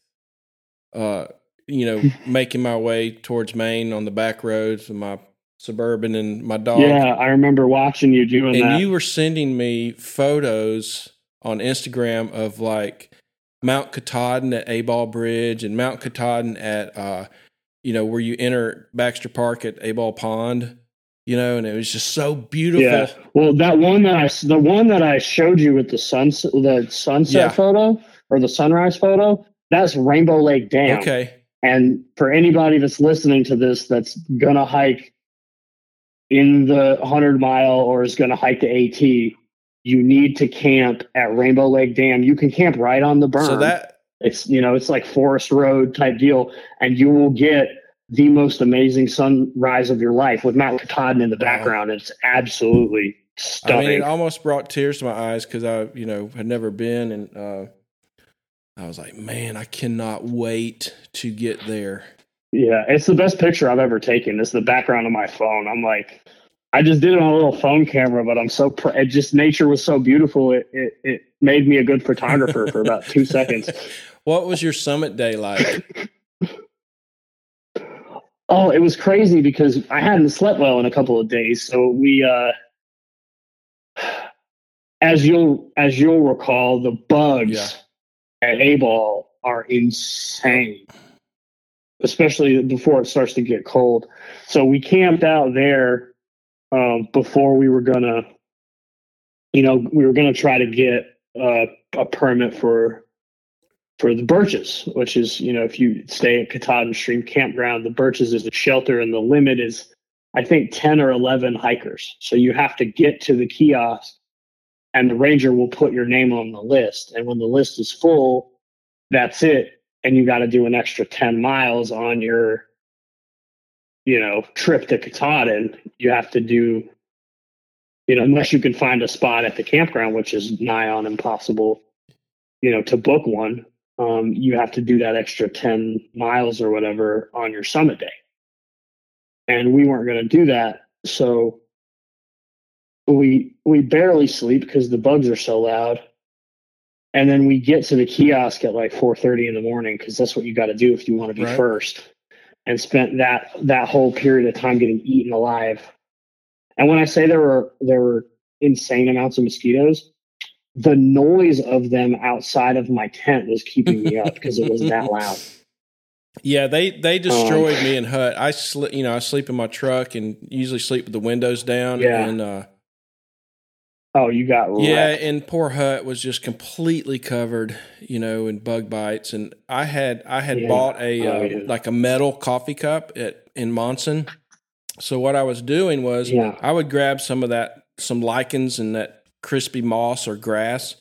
[SPEAKER 1] Uh, you know, making my way towards Maine on the back roads with my Suburban and my dog.
[SPEAKER 2] Yeah, I remember watching you doing
[SPEAKER 1] and
[SPEAKER 2] that.
[SPEAKER 1] And you were sending me photos on Instagram of like Mount Katahdin at Abol Bridge and Mount Katahdin at uh you know where you enter Baxter Park at Abol Pond, you know, and it was just so beautiful. Yeah.
[SPEAKER 2] Well, that one that I the one that I showed you with the sunset the sunset yeah. photo or the sunrise photo, that's Rainbow Lake Dam.
[SPEAKER 1] Okay.
[SPEAKER 2] And for anybody that's listening to this that's gonna hike in the 100 mile or is to hike the AT, you need to camp at Rainbow Lake Dam. You can camp right on the berm.
[SPEAKER 1] So that
[SPEAKER 2] it's you know it's like forest road type deal, and you will get the most amazing sunrise of your life with Mount Katahdin in the background. It's absolutely stunning. I mean,
[SPEAKER 1] it almost brought tears to my eyes because I you know had never been, and uh, I was like, man, I cannot wait to get there.
[SPEAKER 2] Yeah, it's the best picture I've ever taken. It's the background of my phone. I'm like, I just did it on a little phone camera, but I'm so pr- it just nature was so beautiful. It it, it made me a good photographer for about two seconds.
[SPEAKER 1] What was your summit day like?
[SPEAKER 2] oh, it was crazy because I hadn't slept well in a couple of days. So we, uh, as you'll as you'll recall, the bugs yeah. at Abol are insane especially before it starts to get cold. So we camped out there um, before we were gonna, you know, we were gonna try to get uh, a permit for for the Birches, which is you know if you stay at Katahdin Stream Campground, the Birches is a shelter, and the limit is I think ten or eleven hikers. So you have to get to the kiosk, and the ranger will put your name on the list, and when the list is full, that's it. And you got to do an extra 10 miles on your you know trip to Katahdin, you have to do you know unless you can find a spot at the campground which is nigh on impossible you know to book one um, you have to do that extra 10 miles or whatever on your summit day. And we weren't going to do that so we we barely sleep because the bugs are so loud. And then we get to the kiosk at like 4.30 in the morning because that's what you got to do if you want to be right. first and spent that that whole period of time getting eaten alive. And when i say there were there were insane amounts of mosquitoes the noise of them outside of my tent was keeping me up because it was that loud
[SPEAKER 1] yeah they they destroyed um, me in hut i sleep you know i sleep in my truck and usually sleep with the windows down yeah. and uh
[SPEAKER 2] Oh, you got
[SPEAKER 1] wrecked. yeah, and poor Hut was just completely covered, you know, in bug bites. And I had I had yeah. bought a oh, uh, yeah. like a metal coffee cup at in Monson. So what I was doing was yeah. I would grab some of that some lichens and that crispy moss or grass,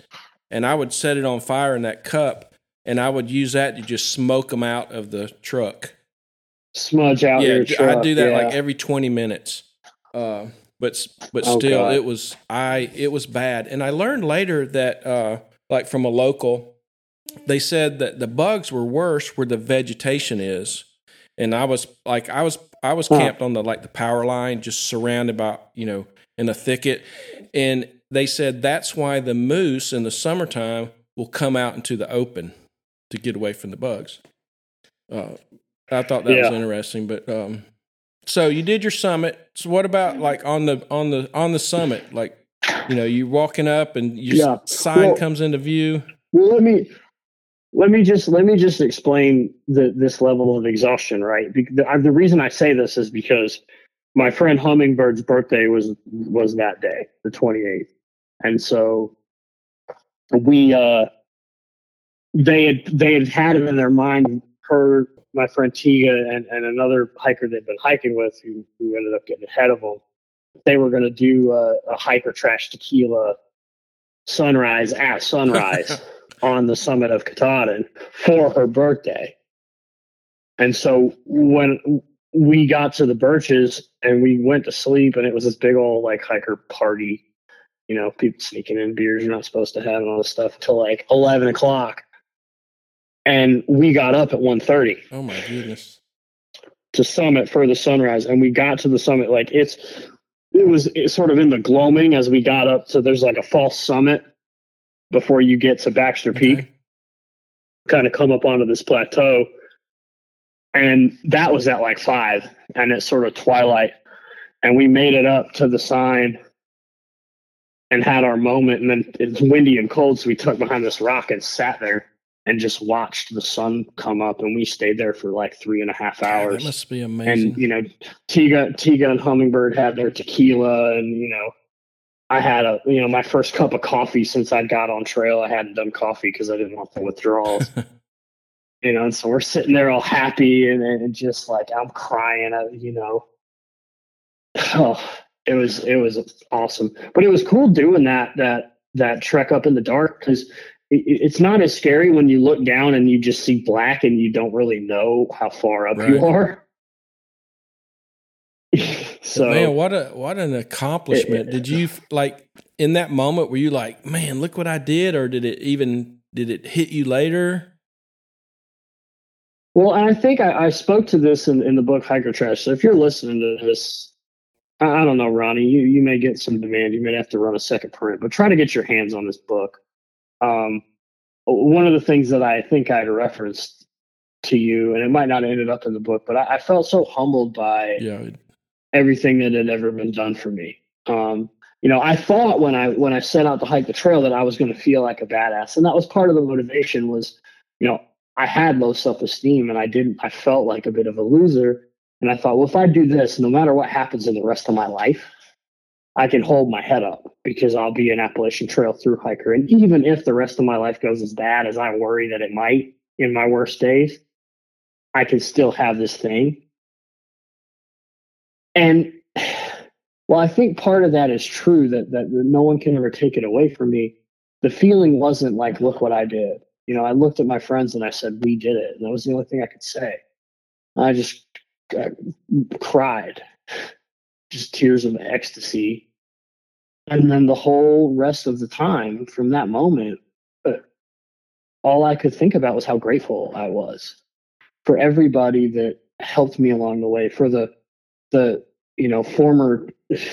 [SPEAKER 1] and I would set it on fire in that cup, and I would use that to just smoke them out of the truck.
[SPEAKER 2] Smudge out yeah,
[SPEAKER 1] I do that like every twenty minutes. Uh, but but oh, still God. it was I it was bad. And I learned later that uh, like from a local, they said that the bugs were worse where the vegetation is. And I was like I was I was camped on the like the power line, just surrounded by you know in a thicket, and they said that's why the moose in the summertime will come out into the open to get away from the bugs. Uh, I thought that yeah. was interesting, but um, so you did your summit. So what about like on the on the on the summit? Like, you know, you're walking up and your yeah. sign well, comes into view.
[SPEAKER 2] Well, let me let me just let me just explain the, this level of exhaustion. Right, the, the reason I say this is because my friend Hummingbird's birthday was was that day, the twenty eighth, and so we uh they had they had had it in their mind her my friend Tiga and, and another hiker they'd been hiking with who, who ended up getting ahead of them. They were going to do a, a hiker trash tequila sunrise at sunrise on the summit of Katahdin for her birthday. And so when we got to the birches and we went to sleep and it was this big old like hiker party, you know, people sneaking in beers you're not supposed to have and all this stuff until like 11 o'clock. And we got up at 1.30
[SPEAKER 1] oh my goodness.
[SPEAKER 2] To summit for the sunrise and we got to the summit like it's it was it's sort of in the gloaming as we got up So there's like a false summit before you get to baxter okay. peak. Kind of come up onto this plateau. And that was at like five and it's sort of twilight. And we made it up to the sign and had our moment and then it's windy and cold so we took behind this rock and sat there and just watched the sun come up and we stayed there for like three and a half hours.
[SPEAKER 1] that must be amazing.
[SPEAKER 2] And you know, Tiga Tiga and Hummingbird had their tequila and you know, I had a you know, my first cup of coffee since I got on trail. I hadn't done coffee because I didn't want the withdrawals. you know, and so we're sitting there all happy and, and just like I'm crying, uh, you know. Oh, it was it was awesome. But it was cool doing that that that trek up in the dark because it's not as scary when you look down and you just see black and you don't really know how far up right. you are. so
[SPEAKER 1] man, what a what an accomplishment! It, did you like in that moment? Were you like, man, look what I did, or did it even did it hit you later?
[SPEAKER 2] Well, and I think I, I spoke to this in, in the book Hiker Trash. So if you're listening to this, I, I don't know, Ronnie, you, you may get some demand. You may have to run a second print, but try to get your hands on this book. Um, one of the things that I think I referenced to you, and it might not have ended up in the book, but I, I felt so humbled by
[SPEAKER 1] Yeah.
[SPEAKER 2] everything that had ever been done for me. Um, you know, I thought when I when I set out to hike the trail that I was going to feel like a badass, and that was part of the motivation. Was you know I had low self esteem and I didn't. I felt like a bit of a loser, and I thought, well, if I do this, no matter what happens in the rest of my life, I can hold my head up because I'll be an Appalachian Trail through hiker, and even if the rest of my life goes as bad as I worry that it might in my worst days, I can still have this thing. And well, I think part of that is true that, that no one can ever take it away from me. The feeling wasn't like, look what I did. You know, I looked at my friends and I said, we did it. And that was the only thing I could say. I just uh, cried, just tears of ecstasy. And then the whole rest of the time from that moment, uh, all I could think about was how grateful I was for everybody that helped me along the way, for the the you know former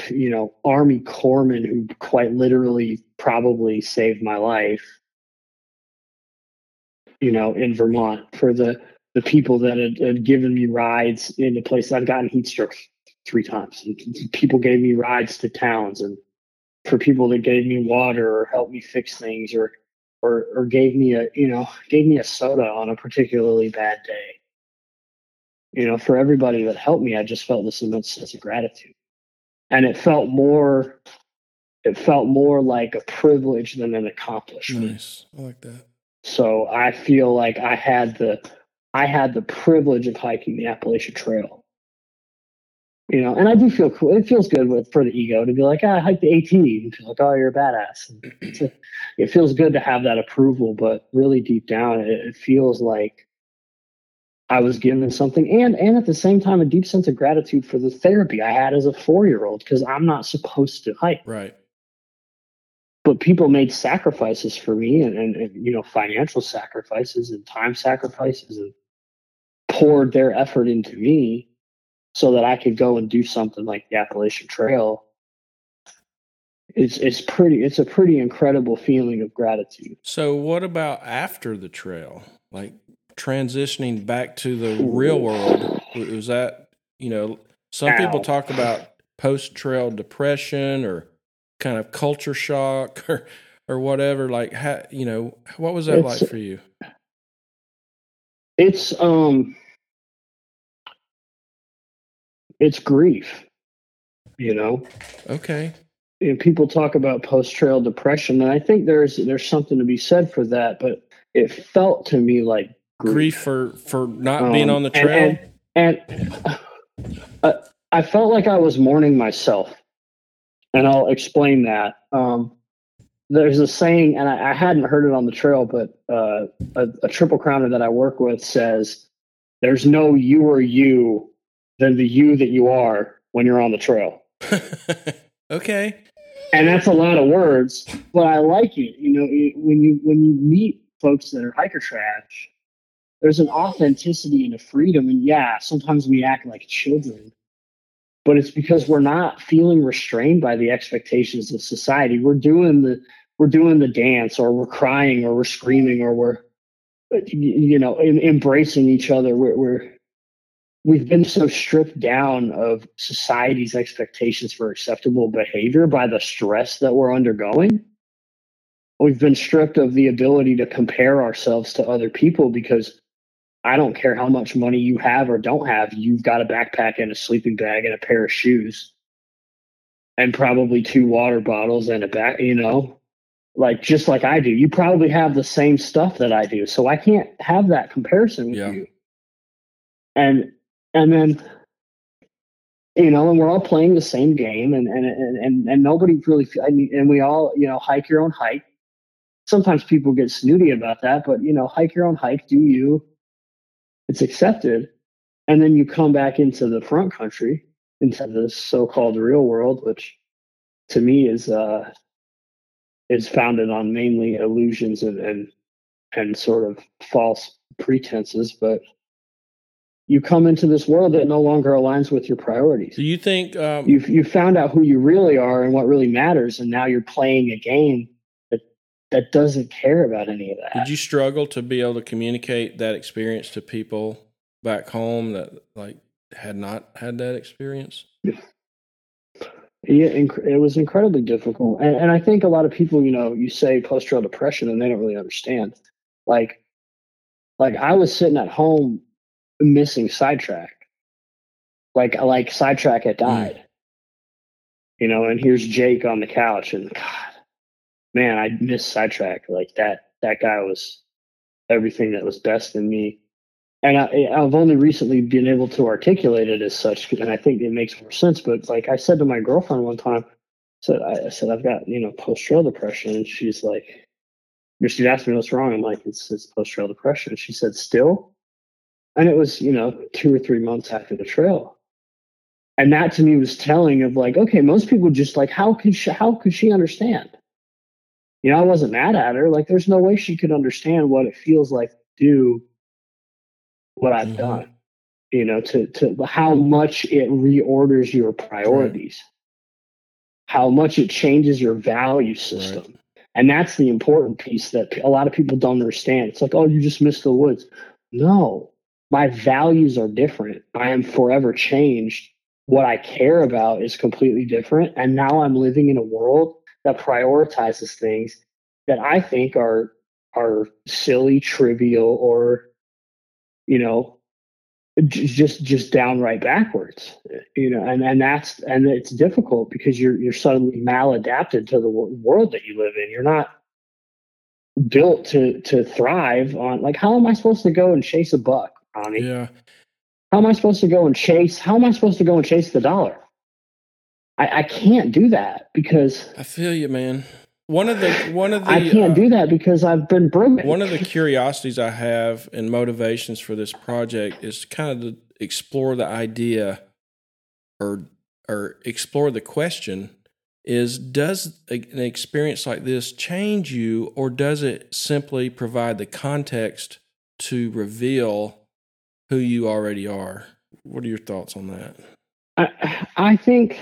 [SPEAKER 2] you know army corpsman who quite literally probably saved my life you know in vermont for the the people that had, had given me rides in the places i've gotten heat stroke three times and people gave me rides to towns and for people that gave me water or helped me fix things or or or gave me a you know gave me a soda on a particularly bad day you know, for everybody that helped me, I just felt this immense sense of gratitude. And it felt more it felt more like a privilege than an accomplishment.
[SPEAKER 1] Nice. I like that.
[SPEAKER 2] So I feel like I had the I had the privilege of hiking the Appalachian Trail. You know, and I do feel cool. It feels good with for the ego to be like, ah, I hiked the AT. And feel like, oh, you're a badass. And it feels good to have that approval, but really deep down, it, it feels like I was given something and and at the same time a deep sense of gratitude for the therapy I had as a four year old because I'm not supposed to hike.
[SPEAKER 1] Right.
[SPEAKER 2] But people made sacrifices for me and, and, and you know financial sacrifices and time sacrifices and poured their effort into me so that I could go and do something like the Appalachian Trail. It's it's pretty it's a pretty incredible feeling of gratitude.
[SPEAKER 1] So what about after the trail? Like transitioning back to the real world was that you know some
[SPEAKER 2] Ow.
[SPEAKER 1] people talk about post trail depression or kind of culture shock or or whatever like how, you know what was that
[SPEAKER 2] It's-
[SPEAKER 1] like for you
[SPEAKER 2] It's um it's grief. You know,
[SPEAKER 1] okay
[SPEAKER 2] know, people talk about post trail depression, and I think there's there's something to be said for that. But it felt to me like
[SPEAKER 1] grief for for not being
[SPEAKER 2] Um,
[SPEAKER 1] on the
[SPEAKER 2] and-
[SPEAKER 1] trail
[SPEAKER 2] and, and uh, I felt like I was mourning myself, and I'll explain that. Um, there's a saying, and I, I hadn't heard it on the trail, but uh, a, a triple crowner that I work with says, "There's no you or you than the you that you are when you're on the trail."
[SPEAKER 1] okay
[SPEAKER 2] and that's a lot of words, but I like it. You know, it- when you when you meet folks that are hiker trash, there's an authenticity and a freedom. And yeah, sometimes we act like children, but it's because we're not feeling restrained by the expectations of society. We're doing the we're doing the dance, or we're crying, or we're screaming, or we're you know em- embracing each other. We're, we're we've been so stripped down of society's expectations for acceptable behavior by the stress that we're undergoing. We've been stripped of the ability to compare ourselves to other people because I don't care how much money you have or don't have, you've got a backpack and a sleeping bag and a pair of shoes and probably two water bottles and a back, you know, like just like I do. You probably have the same stuff that I do. So I can't have that comparison with
[SPEAKER 1] Yeah.
[SPEAKER 2] you. And and then you know, and we're all playing the same game, and and and and, nobody really, I mean, and we all, you know, hike your own hike. Sometimes people get snooty about that, but you know, hike your own hike, do you? It's accepted, and then you come back into the front country, into the so-called real world, which to me is uh is founded on mainly illusions and and and sort of false pretenses, but you come into this world that no longer aligns with your priorities.
[SPEAKER 1] Do you think um,
[SPEAKER 2] you've you found out who you really are and what really matters, and now you're playing a game that that doesn't care about any of that.
[SPEAKER 1] Did you struggle to be able to communicate that experience to people back home that like had not had that experience?
[SPEAKER 2] Yeah, it was incredibly difficult, and, and I think a lot of people, you know, you say post trail depression, and they don't really understand. Like, like I was sitting at home missing sidetrack. Like like sidetrack had mm. died. Mm. You know, and here's Jake on the couch and God, man, I miss sidetrack. Like that that guy was everything that was best in me. And I, I've only recently been able to articulate it as such, and I think it makes more sense. But like I said to my girlfriend one time, I said I, I said I've got you know post trail depression, and she's like, she asked me what's wrong. I'm like, it's, it's post trail depression. She said, still? And it was, you know, two or three months after the trail. And that to me was telling of like, okay, most people just like, how could she, how could she understand? You know, I wasn't mad at her. Like, there's no way she could understand what it feels like to do what I've mm-hmm. done. You know, to to how much it reorders your priorities, right. how much it changes your value system. Right. And that's the important piece that a lot of people don't understand. It's like, oh, you just missed the woods. No, my values are different. I am forever changed. What I care about is completely different. And now I'm living in a world that prioritizes things that I think are are silly, trivial, or you know, just just downright backwards. You know, and and that's and it's difficult because you're you're suddenly maladapted to the world that you live in. You're not built to to thrive on like how am I supposed to go and chase a buck?
[SPEAKER 1] Yeah.
[SPEAKER 2] How am I supposed to go and chase? How am I supposed to go and chase the dollar? I, I can't do that because
[SPEAKER 1] I feel you, man. One of the one of the
[SPEAKER 2] I can't uh, do that because I've been broken.
[SPEAKER 1] One of the curiosities I have and motivations for this project is kind of to explore the idea or or explore the question is does an experience like this change you or does it simply provide the context to reveal who you already are. What are your thoughts on that?
[SPEAKER 2] I I think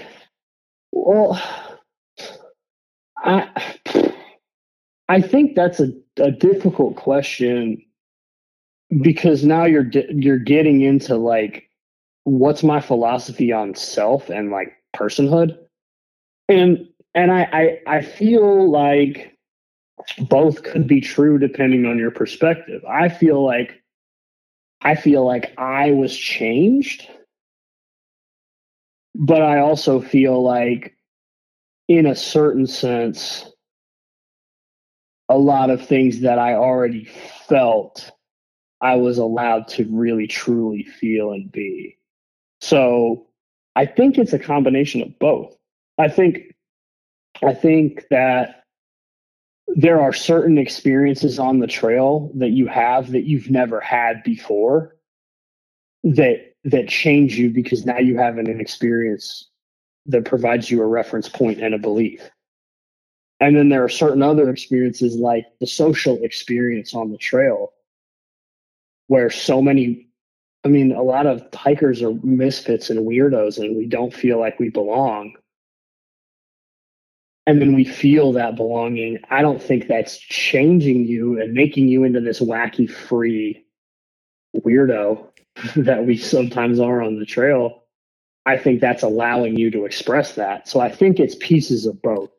[SPEAKER 2] well I I think that's a, a difficult question because now you're you're getting into like what's my philosophy on self and like personhood and and I, I i feel like both could be true depending on your perspective i feel like I feel like I was changed, but I also feel like, in a certain sense, a lot of things that I already felt, I was allowed to really truly feel and be. So I think it's a combination of both. I think I think that there are certain experiences on the trail that you have that you've never had before that that change you because now you have an, experience that provides you a reference point and a belief. And then there are certain other experiences like the social experience on the trail where so many i mean a lot of hikers are misfits and weirdos and we don't feel like we belong and then we feel that belonging, I don't think that's changing you and making you into this wacky free weirdo that we sometimes are on the trail. I think that's allowing you to express that. So I think it's pieces of both.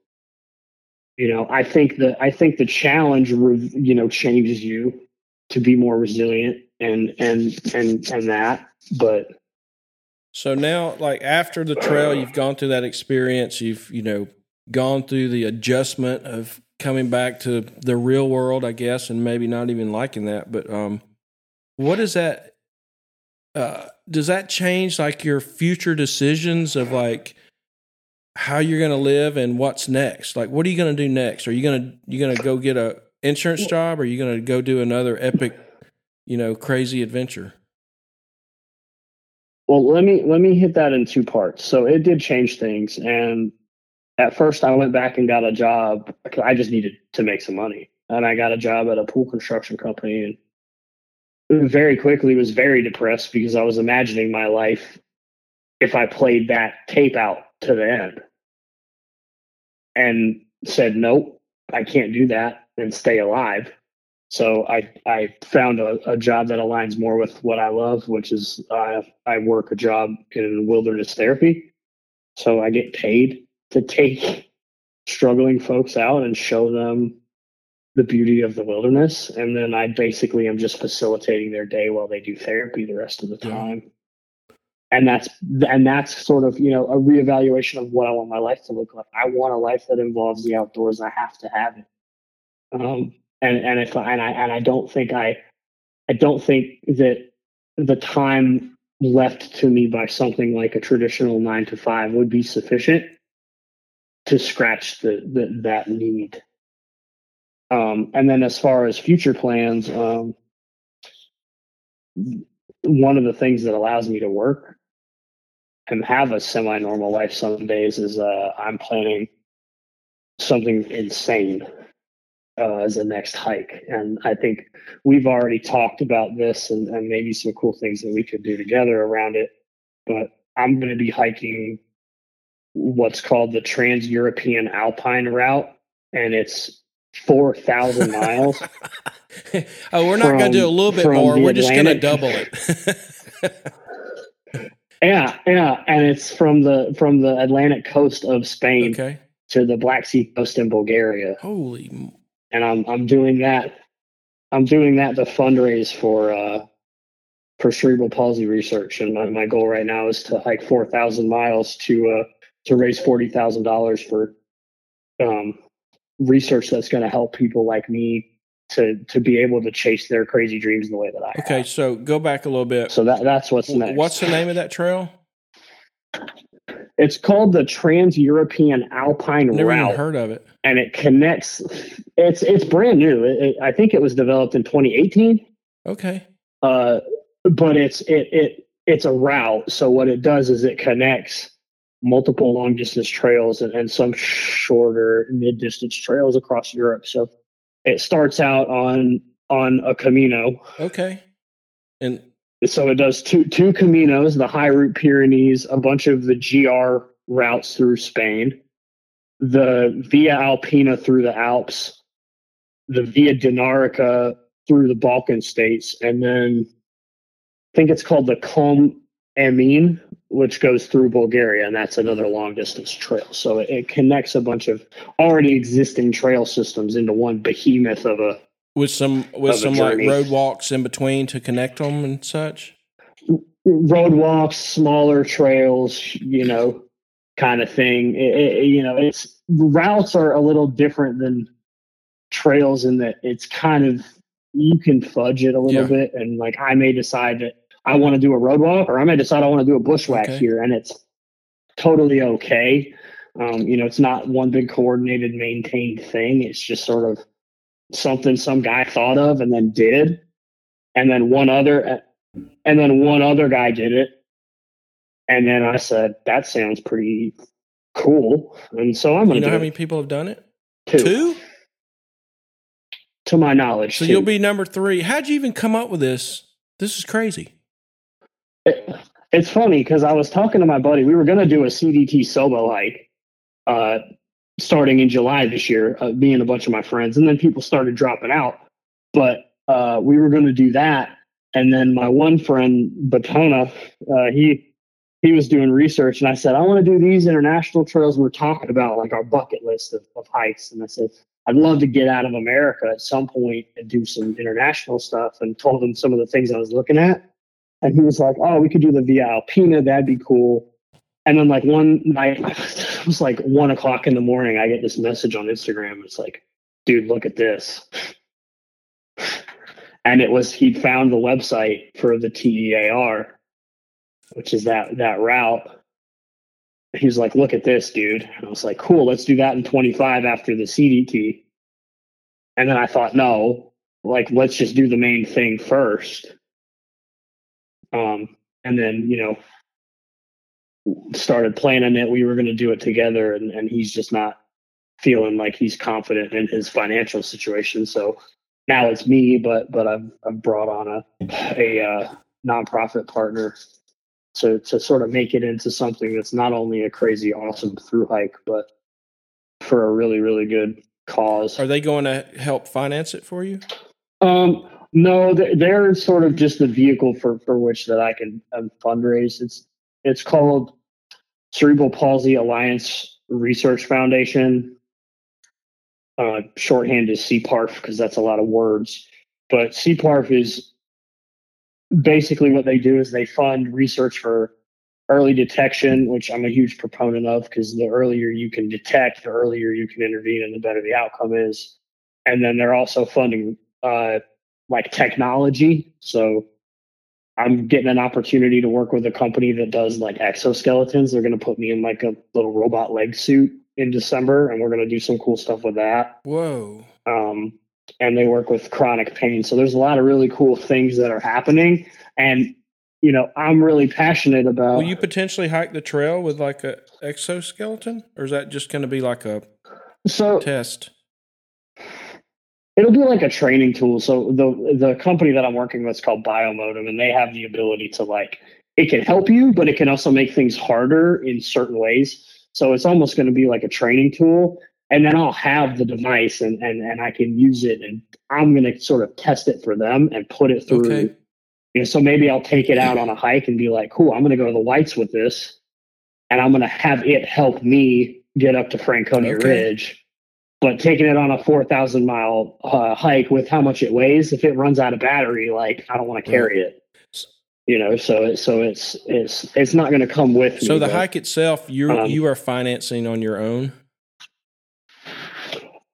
[SPEAKER 2] You know, I think the I think the challenge you know changes you to be more resilient and and and and that, but
[SPEAKER 1] so now like after the trail you've gone through that experience, you've you know gone through the adjustment of coming back to the real world, I guess, and maybe not even liking that. But um, what does that? Uh, does that change like your future decisions of like how you're going to live and what's next? Like, what are you going to do next? Are you going to you going to go get a insurance job? Or are you going to go do another epic, you know, crazy adventure?
[SPEAKER 2] Well, let me let me hit that in two parts. So it did change things, and at first I went back and got a job. because I just needed to make some money. And I got a job at a pool construction company. And very quickly was very depressed because I was imagining my life if I played that tape out to the end and said, nope, I can't do that and stay alive. So I, I found a, a job that aligns more with what I love, which is uh, I work a job in wilderness therapy. So I get paid to take struggling folks out and show them the beauty of the wilderness. And then I basically am just facilitating their day while they do therapy the rest of the time. And that's and that's sort of you know a reevaluation of what I want my life to look like. I want a life that involves the outdoors. I have to have it. Um, and and if I, and I and I don't think I I don't think that the time left to me by something like a traditional nine to five would be sufficient to scratch the, the that need. Um, and then as far as future plans, um, one of the things that allows me to work and have a semi-normal life some days is uh, I'm planning something insane uh, as a next hike. And I think we've already talked about this and, and maybe some cool things that we could do together around it. But I'm going to be hiking what's called the Trans European Alpine Route, and it's 4,000 miles.
[SPEAKER 1] oh, we're not going to do a little bit more. We're just going to double it.
[SPEAKER 2] yeah, yeah, and it's from the from the Atlantic coast of Spain
[SPEAKER 1] okay.
[SPEAKER 2] to the Black Sea coast in Bulgaria.
[SPEAKER 1] Holy!
[SPEAKER 2] And I'm I'm doing that. I'm doing that to fundraise for uh, for cerebral palsy research, and my, my goal right now is to hike 4,000 miles to uh, to raise forty thousand dollars for um, research that's going to help people like me to to be able to chase their crazy dreams the way that I.
[SPEAKER 1] Okay,
[SPEAKER 2] have.
[SPEAKER 1] so go back a little bit.
[SPEAKER 2] So that that's what's next.
[SPEAKER 1] What's the name of that trail?
[SPEAKER 2] It's called the Trans European Alpine
[SPEAKER 1] Never
[SPEAKER 2] Route.
[SPEAKER 1] even heard of it.
[SPEAKER 2] And it connects. It's it's brand new. It, it, I think it was developed in 2018.
[SPEAKER 1] Okay.
[SPEAKER 2] Uh, but it's it it it's a route. So what it does is it connects multiple long distance trails and, and some shorter mid distance trails across Europe. So it starts out on on a Camino.
[SPEAKER 1] Okay. And
[SPEAKER 2] so it does two two Caminos, the high route Pyrenees, a bunch of the GR routes through Spain, the Via Alpina through the Alps, the Via Dinarica through the Balkan states, and then I think it's called the Com Amin which goes through Bulgaria, and that's another long distance trail. So it, it, connects a bunch of already existing trail systems into one behemoth of a
[SPEAKER 1] with some with some like road walks in between to connect them and such.
[SPEAKER 2] Road walks, smaller trails, you know, kind of thing. It, it, you know, it's routes are a little different than trails in that it's kind of you can fudge it a little yeah. bit, and like I may decide that I want to do a road walk or I may decide I want to do a bushwhack okay. here and it's totally okay. Um, you know, it's not one big coordinated, maintained thing. It's just sort of something some guy thought of and then did. And then one other, and then one other guy did it. And then I said, that sounds pretty cool. And so I'm going to
[SPEAKER 1] You know how
[SPEAKER 2] it.
[SPEAKER 1] many people have done it?
[SPEAKER 2] Two.
[SPEAKER 1] Two?
[SPEAKER 2] To my knowledge.
[SPEAKER 1] So
[SPEAKER 2] you
[SPEAKER 1] you'll be number three. How'd you even come up with this? This is crazy.
[SPEAKER 2] It's funny because I was talking to my buddy. We were going to do a CDT solo hike uh, starting in July this year, uh, me and a bunch of my friends, and then people started dropping out. But uh, we were going to do that, and then my one friend Batona, uh, he he was doing research, and I said I want to do these international trails. We're talking about like our bucket list of, of hikes, and I said I'd love to get out of America at some point and do some international stuff, and told him some of the things I was looking at and he was like, "Oh, we could do the Via Alpina. That'd be cool." And then like one night, it was like one o'clock in the morning. I get this message on Instagram. It's like, "Dude, look at this." And it was he'd found the website for the TEAR, which is that that route. He was like, "Look at this, dude." And I was like, "Cool, let's do that in 25 after the CDT." And then I thought, no, like let's just do the main thing first um, and then, you know, started planning it. We were going to do it together, and, and he's just not feeling like he's confident in his financial situation. So now it's me, but but I've I've brought on a a uh, nonprofit partner to to sort of make it into something that's not only a crazy awesome through hike, but for a really really good cause.
[SPEAKER 1] Are they going to help finance it for you?
[SPEAKER 2] Um, no, they're sort of just the vehicle for for which that I can um, fundraise. It's it's called Cerebral Palsy Alliance Research Foundation. Uh, shorthand is CPARF because that's a lot of words. But CPARF is basically what they do is they fund research for early detection, which I'm a huge proponent of because the earlier you can detect, the earlier you can intervene, and the better the outcome is. And then they're also funding uh, like technology. So I'm getting an opportunity to work with a company that does like exoskeletons. They're going to put me in like a little robot leg suit in December, and we're going to do some cool stuff with that.
[SPEAKER 1] Whoa.
[SPEAKER 2] Um, and they work with chronic pain. So there's a lot of really cool things that are happening. And, you know, I'm really passionate about.
[SPEAKER 1] Will you potentially hike the trail with like a exoskeleton or is that just going to be like a
[SPEAKER 2] so
[SPEAKER 1] test?
[SPEAKER 2] It'll be like a training tool. So the the company that I'm working with is called Biomotum, and they have the ability to like it can help you, but it can also make things harder in certain ways. So it's almost going to be like a training tool and then I'll have the device and and and I can use it and I'm going to sort of test it for them and put it through. Okay. You know, so maybe I'll take it out on a hike and be like, "Cool, I'm going to go to the Whites with this, and I'm going to have it help me get up to Franconia okay. Ridge." But taking it on a 4,000 mile uh, hike with how much it weighs, if it runs out of battery, like I don't want to carry it you know so it, so it's it's it's not going to come with
[SPEAKER 1] so me, the but, hike itself you um, you are financing on your own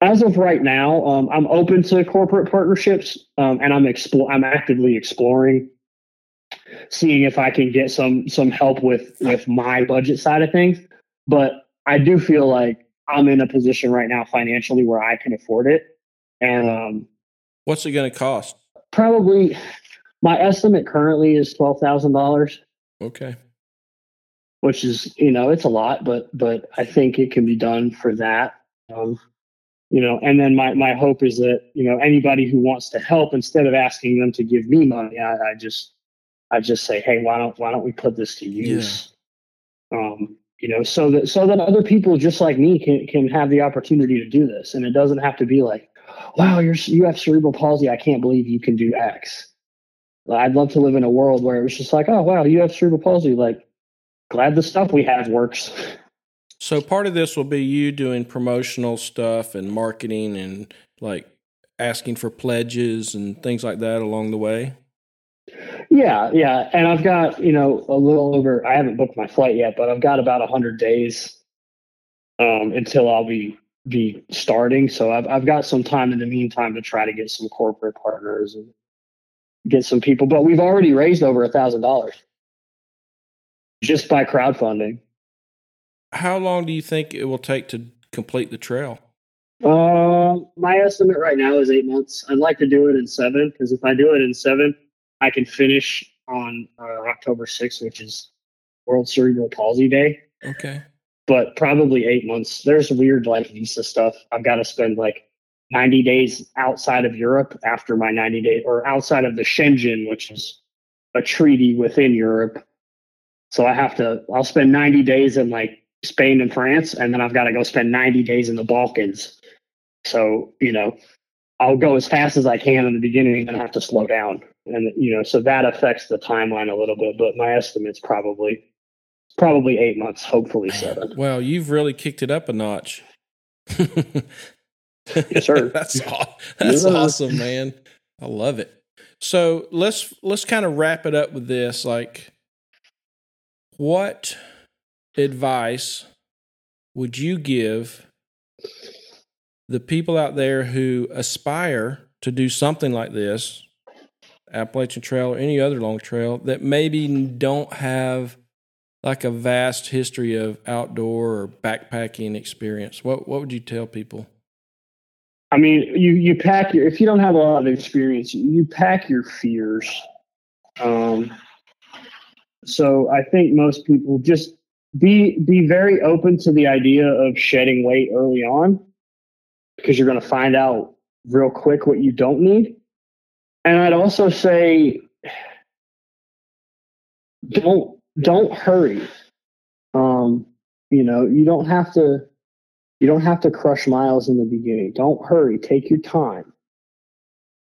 [SPEAKER 2] as of right now, um, I'm open to corporate partnerships, um, and I'm explore. I'm actively exploring, seeing if I can get some some help with with my budget side of things. But I do feel like I'm in a position right now financially where I can afford it. And um,
[SPEAKER 1] what's it going to cost?
[SPEAKER 2] Probably, my estimate currently is twelve thousand dollars.
[SPEAKER 1] Okay.
[SPEAKER 2] Which is, you know, it's a lot, but but I think it can be done for that. Um, you know and then my, my hope is that you know anybody who wants to help instead of asking them to give me money i, I just i just say hey why don't why don't we put this to use yeah. um you know so that so that other people just like me can can have the opportunity to do this. And it doesn't have to be like wow you're you have cerebral palsy. I can't believe you can do x. I'd love to live in a world where it was just like oh wow you have cerebral palsy. Like glad the stuff we have works.
[SPEAKER 1] So part of this will be you doing promotional stuff and marketing and like asking for pledges and things like that along the way.
[SPEAKER 2] Yeah, yeah, and I've got you know a little over. I haven't booked my flight yet, but I've got about a hundred days um, until I'll be be starting. So I've I've got some time in the meantime to try to get some corporate partners and get some people. But we've already raised over a thousand dollars just by crowdfunding.
[SPEAKER 1] How long do you think it will take to complete the trail?
[SPEAKER 2] Uh, my estimate right now is eight months. I'd like to do it in seven because if I do it in seven, I can finish on uh, October 6th, which is World Cerebral Palsy Day.
[SPEAKER 1] Okay.
[SPEAKER 2] But probably eight months. There's weird like visa stuff. I've got to spend like 90 days outside of Europe after my 90 day or outside of the Schengen, which is a treaty within Europe. So I have to, I'll spend 90 days in like Spain and France, and then I've got to go spend 90 days in the Balkans. So, you know, I'll go as fast as I can in the beginning and then I have to slow down. And, you know, so that affects the timeline a little bit, but my estimate's probably probably eight months, hopefully seven.
[SPEAKER 1] Well, you've really kicked it up a notch.
[SPEAKER 2] yes, sir.
[SPEAKER 1] that's that's yeah. awesome, man. I love it. So let's let's kind of wrap it up with this. Like, what advice would you give the people out there who aspire to do something like this, Appalachian Trail or any other long trail, that maybe don't have like a vast history of outdoor or backpacking experience? What what would you tell people?
[SPEAKER 2] I mean, you you pack your if you don't have a lot of experience, you pack your fears. Um, so I think most people just be be very open to the idea of shedding weight early on because you're going to find out real quick what you don't need. And I'd also say don't don't hurry. Um, you know, you don't have to you don't have to crush miles in the beginning. Don't hurry. Take your time.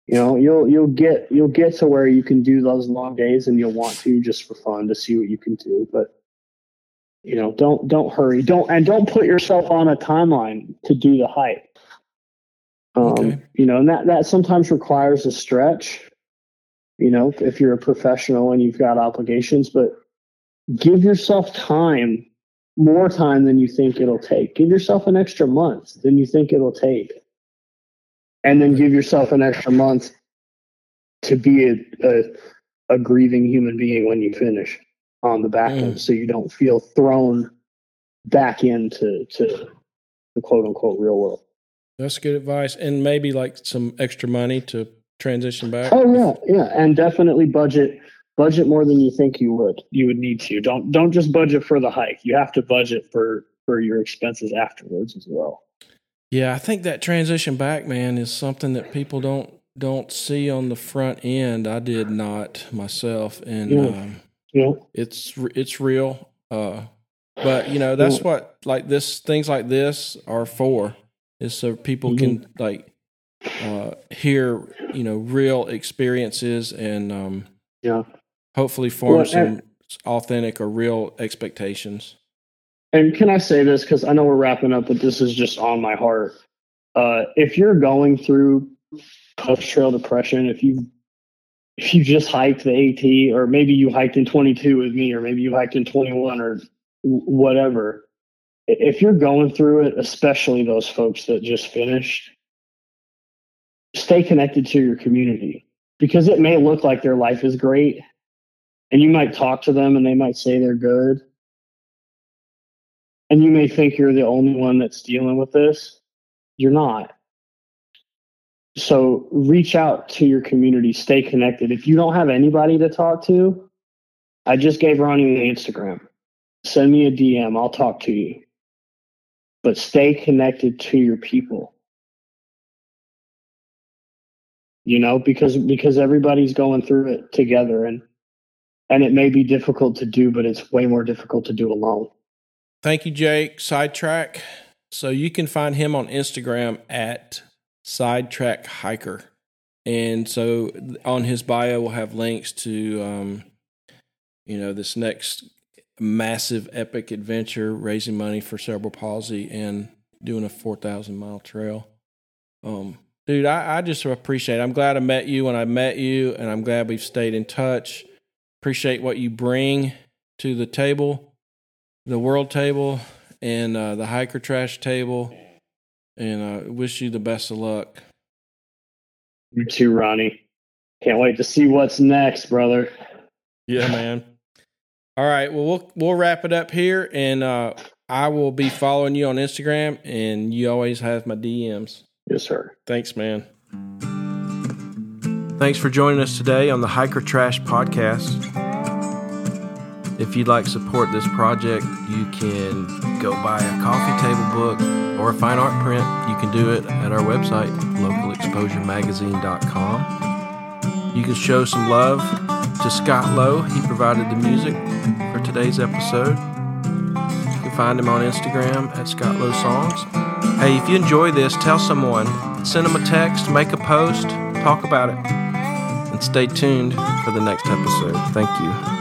[SPEAKER 2] You know, you'll you'll get you'll get to where you can do those long days and you'll want to just for fun to see what you can do. But you know, don't don't hurry. Don't and don't put yourself on a timeline to do the hike. Um, okay. you know, and that that sometimes requires a stretch. You know, if you're a professional and you've got obligations, but give yourself time, more time than you think it'll take. Give yourself an extra month than you think it'll take and then give yourself an extra month to be a, a, a grieving human being when you finish on the back end, mm. so you don't feel thrown back into to the quote unquote real world.
[SPEAKER 1] That's good advice, and maybe like some extra money to transition back.
[SPEAKER 2] Oh yeah, yeah, and definitely budget budget more than you think you would. You would need to. Don't don't just budget for the hike. You have to budget for for your expenses afterwards as well.
[SPEAKER 1] Yeah, I think that transition back, man, is something that people don't don't see on the front end. I did not myself, and yeah. Um, yeah. it's it's real. Uh, but you know, that's yeah. what like this things like this are for, is so people mm-hmm. can like uh, hear you know real experiences and um,
[SPEAKER 2] yeah,
[SPEAKER 1] hopefully form well, some authentic or real expectations
[SPEAKER 2] and can I say this because I know we're wrapping up, but this is just on my heart. Uh, if you're going through post trail depression, if you if you just hiked the AT, or maybe you hiked in 22 with me, or maybe you hiked in 21, or whatever, if you're going through it, especially those folks that just finished, stay connected to your community because it may look like their life is great, and you might talk to them and they might say they're good and you may think you're the only one that's dealing with this. You're not. So reach out to your community, stay connected. If you don't have anybody to talk to, I just gave Ronnie the Instagram. Send me a DM, I'll talk to you. But stay connected to your people. You know, because because everybody's going through it together and and it may be difficult to do, but it's way more difficult to do alone.
[SPEAKER 1] Thank you, Jake. Sidetrack. So you can find him on Instagram at Sidetrack Hiker. And so on his bio, we'll have links to, um, you know, this next massive epic adventure, raising money for cerebral palsy and doing a 4,000 mile trail. Um, dude, I, I just appreciate it. I'm glad I met you when I met you, and I'm glad we've stayed in touch. Appreciate what you bring to the table the world table and uh, the hiker trash table. And I uh, wish you the best of luck.
[SPEAKER 2] You too, Ronnie. Can't wait to see what's next, brother.
[SPEAKER 1] Yeah, man. All right. Well, we'll we'll wrap it up here, and uh, I will be following you on Instagram, and you always have my DMs.
[SPEAKER 2] Yes, sir.
[SPEAKER 1] Thanks, man. Thanks for joining us today on the Hiker Trash Podcast. If you'd like to support this project, you can go buy a coffee table book or a fine art print. You can do it at our website, localexposuremagazine.com. You can show some love to Scott Lowe. He provided the music for today's episode. You can find him on Instagram at Scott Lowe Songs. Hey, if you enjoy this, tell someone. Send them a text, make a post, talk about it. And stay tuned for the next episode. Thank you.